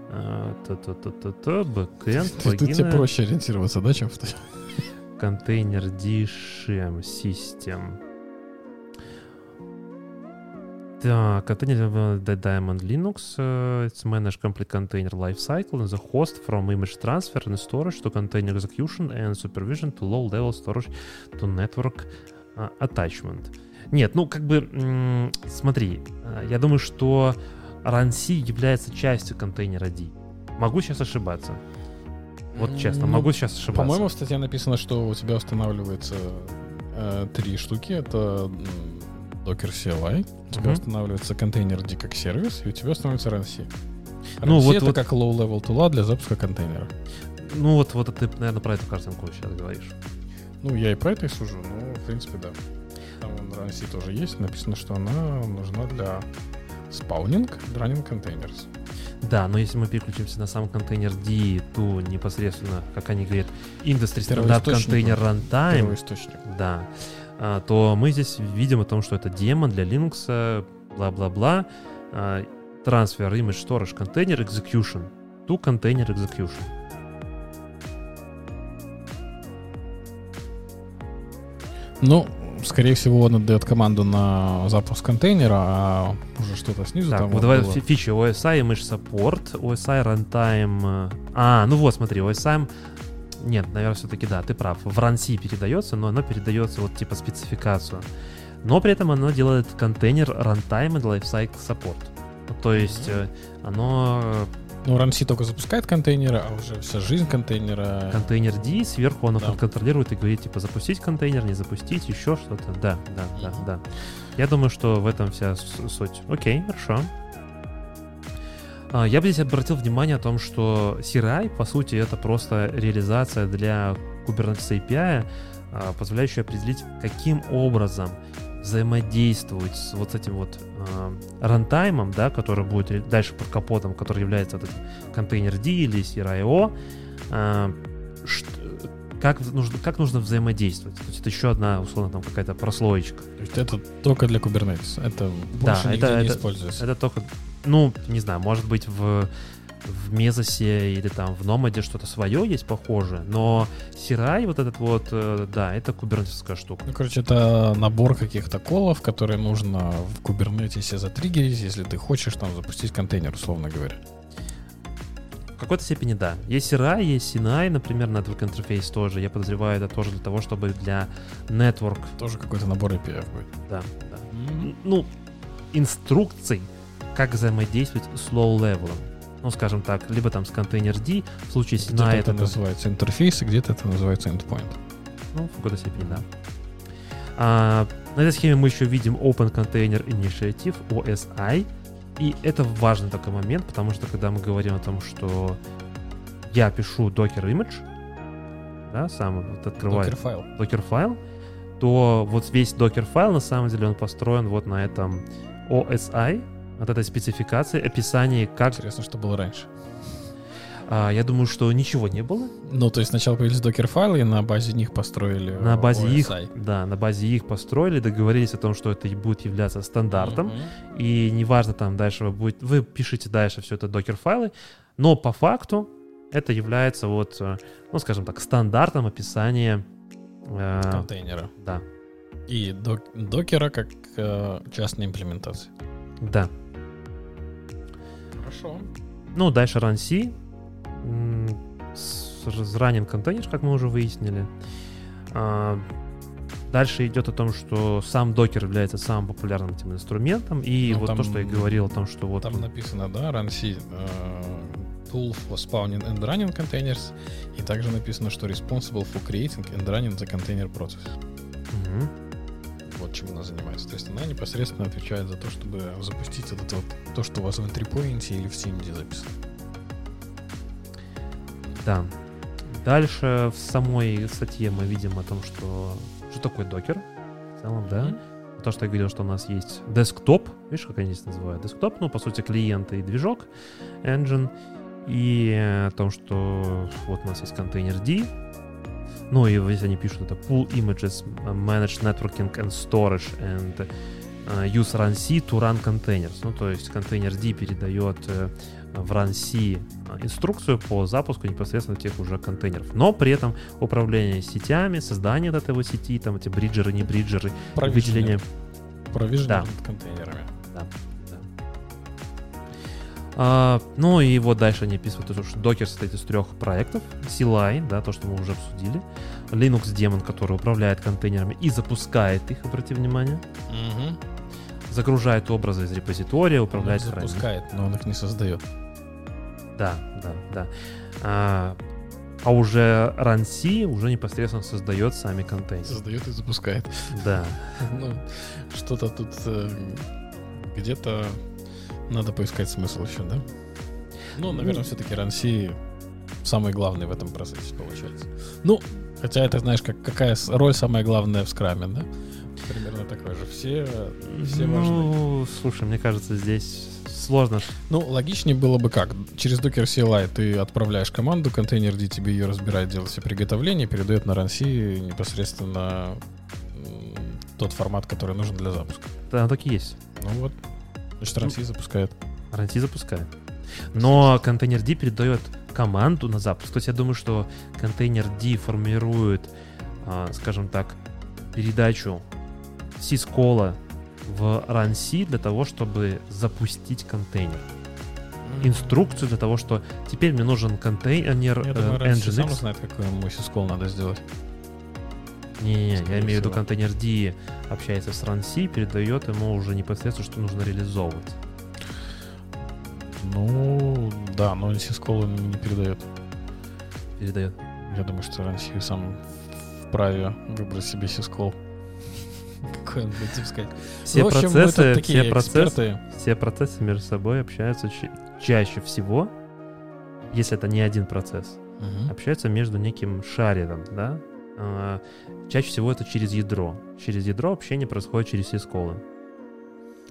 э, та-та-та-та-та, бэкэнд, Тут тебе плагины, проще ориентироваться, да, чем в контейнер DSHM System. Так, контейнер Diamond Linux. э, It's manage complete container lifecycle and the host from image transfer and storage to container execution and supervision to low-level storage to network э, attachment. Нет, ну как бы, смотри, э, я думаю, что RunC является частью контейнера D. Могу сейчас ошибаться. Вот честно, Ну, могу сейчас ошибаться. По-моему, в статье написано, что у тебя устанавливается э, три штуки. Это Docker CLI, у тебя Мгм. устанавливается контейнер D как сервис, и у тебя устанавливается RunC. Ну, RunC вот- это вот- как low-level тула для запуска контейнера. Ну вот, вот ты, наверное, про эту картинку сейчас говоришь. Ну, я и про это и сужу, но, в принципе, да. Там RunC тоже есть, написано, что она нужна для spawning running containers. Да, но если мы переключимся на сам контейнер D, то непосредственно, как они говорят, Industry Standard Container Runtime, Первоисточник. да, то мы здесь видим о том, что это демон для Linux, бла-бла-бла, а, transfer image storage container execution to container execution. Ну, скорее всего, он отдает команду на запуск контейнера, а уже что-то снизу Так, там вот вот давай было. фи- фичи OSI Image Support, OSI Runtime... А, ну вот, смотри, OSI... Нет, наверное, все-таки да, ты прав. В RunC передается, но оно передается вот типа спецификацию. Но при этом оно делает контейнер Runtime и Lifecycle Support. То есть э, оно Ну, RunC только запускает контейнеры, а уже вся жизнь контейнера... контейнер D, сверху оно Да. контролирует и говорит, типа, запустить контейнер, не запустить, еще что-то. Да, да, да, да. Я думаю, что в этом вся суть. Окей, хорошо. А, Я бы здесь обратил внимание о том, что CRI, по сути, это просто реализация для Kubernetes API, а, позволяющая определить, каким образом взаимодействовать с вот этим вот а, рантаймом, да, который будет дальше под капотом, который является этим контейнер D или CRI-O, а, ш- как нужно, как нужно взаимодействовать. То есть это еще одна, условно, там какая-то прослоечка. То есть это только для Kubernetes. Это Да, больше это- нигде не это- используется. Это только, ну, не знаю, может быть, в, в Мезосе или там в Номаде что-то свое есть похожее, но Сирай вот этот вот, э, да, это кубернетовская штука. Ну, короче, это набор каких-то колов, которые нужно в Kubernetes затриггерить, если ты хочешь там запустить контейнер, условно говоря. В какой-то степени да. Есть Сирай, есть Sinai, например, Network Interface тоже. Я подозреваю, это тоже для того, чтобы для Network, Тоже какой-то набор API будет. да, да. ну, инструкций, как взаимодействовать с low-level. Ну, скажем так, либо там с контейнер-D, в случае Где-то Sinai это это называется интерфейс, и где-то это называется endpoint. Ну, в какой-то степени, да. А, на этой схеме мы еще видим Open Container Initiative, OSI. И это важный такой момент, потому что когда мы говорим о том, что я пишу Docker image, да, сам вот открываю Docker файл. Docker файл, то вот весь Docker файл на самом деле он построен вот на этом OSI, вот этой спецификации, описании, как... Интересно, что было раньше. а, я думаю, что ничего не было. Ну, то есть сначала появились Docker файлы, и на базе них построили На базе их, OSI. да, на базе их построили, договорились о том, что это и будет являться стандартом. Мгм. И неважно там дальше вы будете, вы пишете дальше все это докер файлы, но по факту это является вот, э, ну скажем так, стандартом описания. э, Контейнера. да, И док- докера как э, частная имплементация. да. Хорошо. Ну дальше run C, м, с running контейнер, как мы уже выяснили. А, Дальше идет о том, что сам докер является самым популярным этим инструментом, и Ну, вот там- то, что я говорил о том, что вот Там написано, да, RunC э, tool for spawning and running containers. И также написано, что responsible for creating and running the container process. Мгм. Вот чем она занимается. То есть она непосредственно отвечает за то, чтобы запустить вот это вот, то, что у вас в entry или в CMD записано. Да. Дальше в самой статье мы видим о том, что что такое докер. В целом, да. Мгм. То, что я говорил, что у нас есть десктоп. Видишь, как они здесь называют? Десктоп, ну, по сути, клиент и движок, engine. И о том, что вот у нас есть контейнер D. Ну, и здесь они пишут это pool images, manage networking and storage and use run C to run containers. Ну, то есть контейнер D передает э, в run C э, инструкцию по запуску непосредственно тех уже контейнеров. Но при этом управление сетями, создание от этой сети, там эти бриджеры, не бриджеры, выделение Провижение Да. контейнерами. да. А, ну и вот дальше они описывают, то, что докер состоит из трех проектов. CLI, да, то, что мы уже обсудили. Linux Daemon, который управляет контейнерами и запускает их, обрати внимание. Мгм. Загружает образы из репозитория, Он управляет их хранением. запускает, но он их не создает. Да, да, да. А, а уже RunC уже непосредственно создает сами контейнеры. Создает и запускает. Да. Ну, что-то тут э, где-то надо поискать смысл еще, да? Ну, наверное, Ну. все-таки RunC самый главный в этом процессе получается. Ну, хотя это, знаешь, как, какая роль самая главная в скраме, да? Примерно такой же. Все, все важны. ну, слушай, мне кажется, здесь сложно. Ну, логичнее было бы как? Через Docker CLI ты отправляешь команду, контейнер D тебе ее разбирает, делает все приготовления, передает на RunC непосредственно тот формат, который нужен для запуска. Да, так и есть. Ну вот. Значит, RunC запускает. RunC запускает. Но контейнер D передает команду на запуск. То есть я думаю, что контейнер D формирует, а, скажем так, передачу сискола в RunC для того, чтобы запустить контейнер. Инструкцию для того, что теперь мне нужен контейнер Я э, думаю, RunC сам Nginx. знает, какой ему сискол надо сделать. Не-не-не, Скорее я имею в виду контейнер D общается с RunC, передает ему уже непосредственно, что нужно реализовывать. Ну, да, но сискол он не передает. Передает. Я думаю, что RunC сам вправе выбрать себе сискол. Какой он будет запускать. Все Ну, в общем, процессы, это такие все процессы, все процессы между собой общаются ча- чаще всего, если это не один процесс, Мгм. общаются между неким шарером, да? А, чаще всего это через ядро. Через ядро общение происходит через сисколы.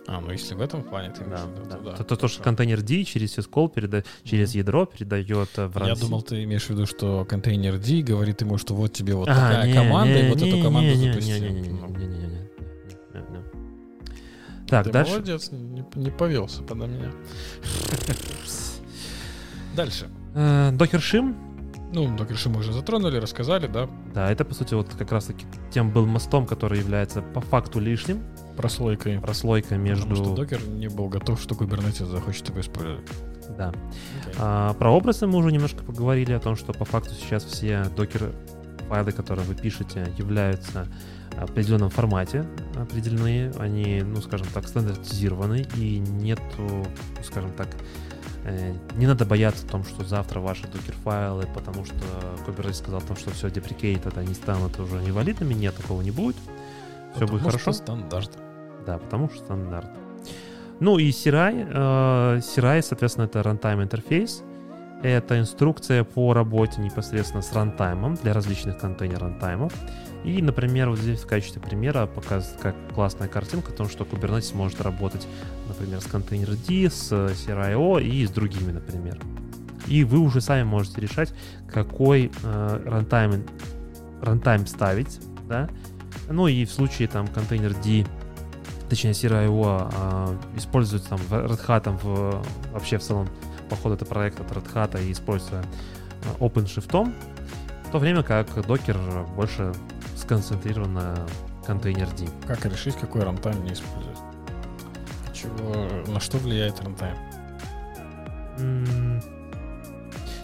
А, ну если в этом плане ты Да, виду, да. то да. Это то, что контейнер D через syscall переда... через Мгм. ядро передает э, в Я думал, ты имеешь в виду, что контейнер D говорит ему, что вот тебе вот А, такая не, команда, и не, вот не, эту команду не, запусти. не, не, не, Ну, не, не, не, не. Так, ты дальше. молодец, не, не повелся подо меня. Дальше. Э, Docker Shim. Ну, Docker мы уже затронули, рассказали, да, Да, это, по сути, вот как раз-таки тем был мостом, который является по факту лишним. прослойкой. Прослойка между... Потому что Docker не был готов, что Kubernetes захочет его использовать. Да. Окей. А, про образы мы уже немножко поговорили о том, что по факту сейчас все докер файлы, которые вы пишете, являются в определенном формате определены, они, ну, скажем так, стандартизированы, и нету, скажем так, не надо бояться о том, что завтра ваши Dockerfile ы, потому что Kubernetes сказал о том, что все deprecated, они станут уже невалидными, нет, такого не будет. Все Потому будет хорошо. стандарт. Да, потому что стандарт. Ну и CRI, э, CRI, соответственно, это runtime интерфейс. Это инструкция по работе непосредственно с runtime ом для различных container runtime ов. И, например, вот здесь в качестве примера показывает как классная картинка о том, что Kubernetes может работать, например, с контейнер D, с CRI-O и с другими, например. И вы уже сами можете решать, какой э, рантайм, ставить, да. Ну и в случае там контейнер D точнее CRI-O а, используется там Red Hat в, вообще в целом по ходу это проект от Red Hat и используя а, OpenShift, в то время как Docker больше сконцентрирован на container D. Как решить, какой runtime не использовать? Чего, на что влияет runtime?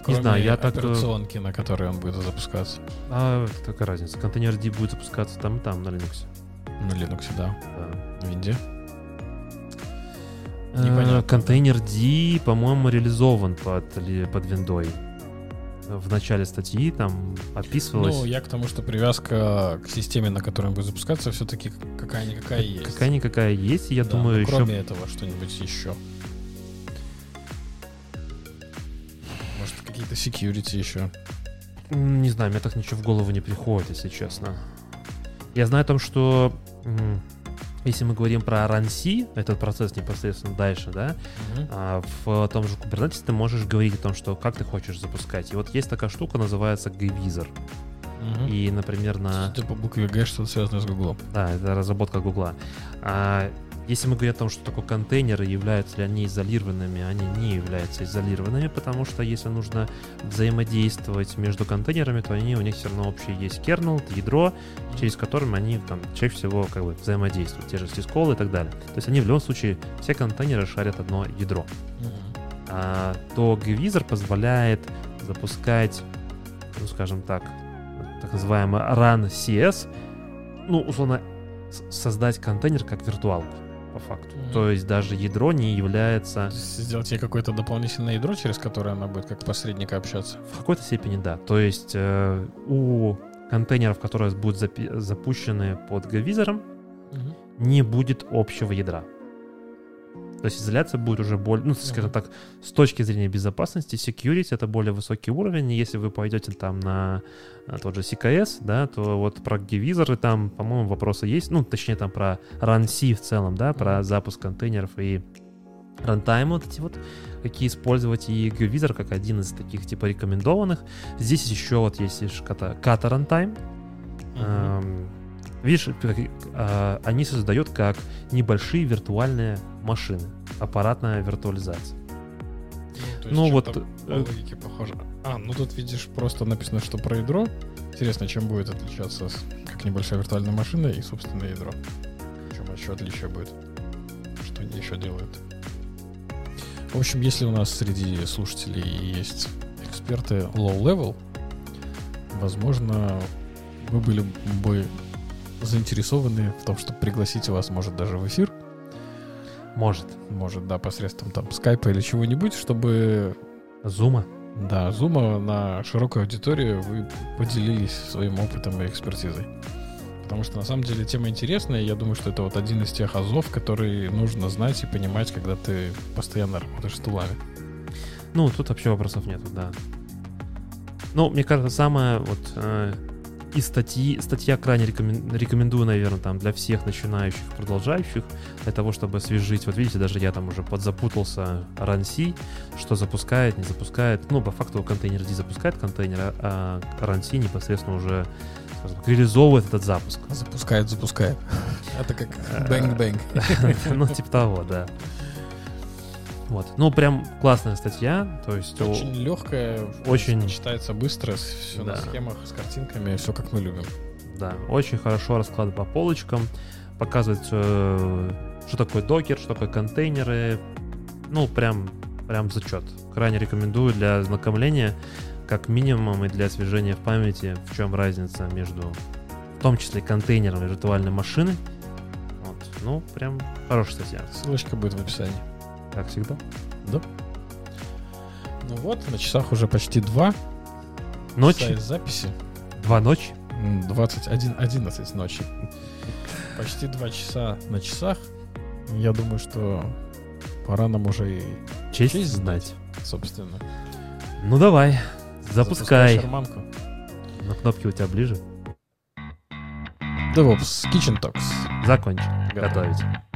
Кроме знаю, я так, э, операционки, на которой он будет запускаться. А какая разница? Containerd будет запускаться там и там на Linux. На Linux, да. Да. В Винде. Э, Непонятно, Контейнер D, по-моему, реализован под, под виндой. В начале статьи там описывалось... Ну, я к тому, что привязка к системе, на которой он будет запускаться, все-таки какая-никакая есть. Какая-никакая есть, я Да, думаю, еще... кроме этого что-нибудь еще. Может, какие-то security еще. Не знаю, мне так ничего в голову не приходит, если честно. Я знаю о том, что если мы говорим про RunC, этот процесс непосредственно дальше, да, а в том же Kubernetes ты можешь говорить о том, что как ты хочешь запускать. И вот есть такая штука, называется gvisor. Мгм. И, например, на... Судя по букве Г, что-то связано с Гуглом. Да, это разработка Гугла. А если мы говорим о том, что такое контейнеры, являются ли они изолированными, они не являются изолированными, потому что если нужно взаимодействовать между контейнерами, то они у них все равно общий есть kernel, ядро, через которым они там чаще всего как бы взаимодействуют, те же сисколы и так далее. То есть они в любом случае, все контейнеры шарят одно ядро. А, то Gvisor позволяет запускать, ну, скажем так, так называемый run CS, ну, условно, создать контейнер как виртуалку, по факту. Мгм. То есть даже ядро не является... Сделать ей какое-то дополнительное ядро, через которое она будет как посредника общаться. В какой-то степени да. То есть э, у контейнеров, которые будут запи- запущены под Gvisor, не будет общего ядра. То есть изоляция будет уже более, ну, скажем так, с точки зрения безопасности, security это более высокий уровень. Если вы пойдете там на а, тот же CKS, да, то вот про гвизоры там, по-моему, вопросы есть. Ну, точнее, там про RunC в целом, да, про запуск контейнеров и runtime вот эти вот, какие использовать. И gVisor как один из таких типа рекомендованных. Здесь еще вот есть лишь Kata, Kata runtime. Эм, Видишь, э, они создают как небольшие виртуальные машины, аппаратная виртуализация. Ну, есть вот, по э, логике похоже. А, ну тут видишь, просто написано, что про ядро. Интересно, чем будет отличаться как небольшая виртуальная машина и собственное ядро. В чем еще отличие будет? Что они еще делают? В общем, если у нас среди слушателей есть эксперты low-level, возможно, вы были бы заинтересованы в том, чтобы пригласить вас, может, даже в эфир, Может. может, да, посредством там скайпа или чего-нибудь, чтобы Зума. да, зума на широкую аудиторию вы поделились своим опытом и экспертизой. Потому что на самом деле тема интересная, я думаю, что это вот один из тех азов, который нужно знать и понимать, когда ты постоянно работаешь с тулами. Ну, тут вообще вопросов нету, да. Ну, мне кажется, самое вот э, И статьи, статья крайне рекомен- рекомендую, наверное, там для всех начинающих, продолжающих, для того, чтобы освежить. Вот видите, даже я там уже подзапутался RunC, что запускает, не запускает. Ну, по факту контейнер D запускает контейнер, а RunC непосредственно уже реализовывает этот запуск. Запускает, запускает. Это как bang-bang. Ну, типа того, да. Вот. Ну, прям классная статья. То есть о- Очень легкая, Очень. читается быстро, все на Да. схемах, с картинками, все как мы любим. Да, очень хорошо раскладывает по полочкам, показывает, э, что такое Docker, что такое контейнеры. Ну, прям, прям зачет. Крайне рекомендую для ознакомления, как минимум, и для освежения в памяти, в чем разница между, в том числе, контейнером и виртуальной машиной. Вот. Ну, прям хорошая статья, Ссылочка будет в описании. Как всегда. Ну вот, на часах уже почти два. Ночи, Часа из записи. два ночи. М, 21, 11 ночи. Почти два часа на часах. Я думаю, что пора нам уже и Честь, честь знать. собственно. Ну, давай, запускай. шарманку. На кнопки у тебя ближе. DevOps Kitchen Talks. Закончи. Готовить. Готовить.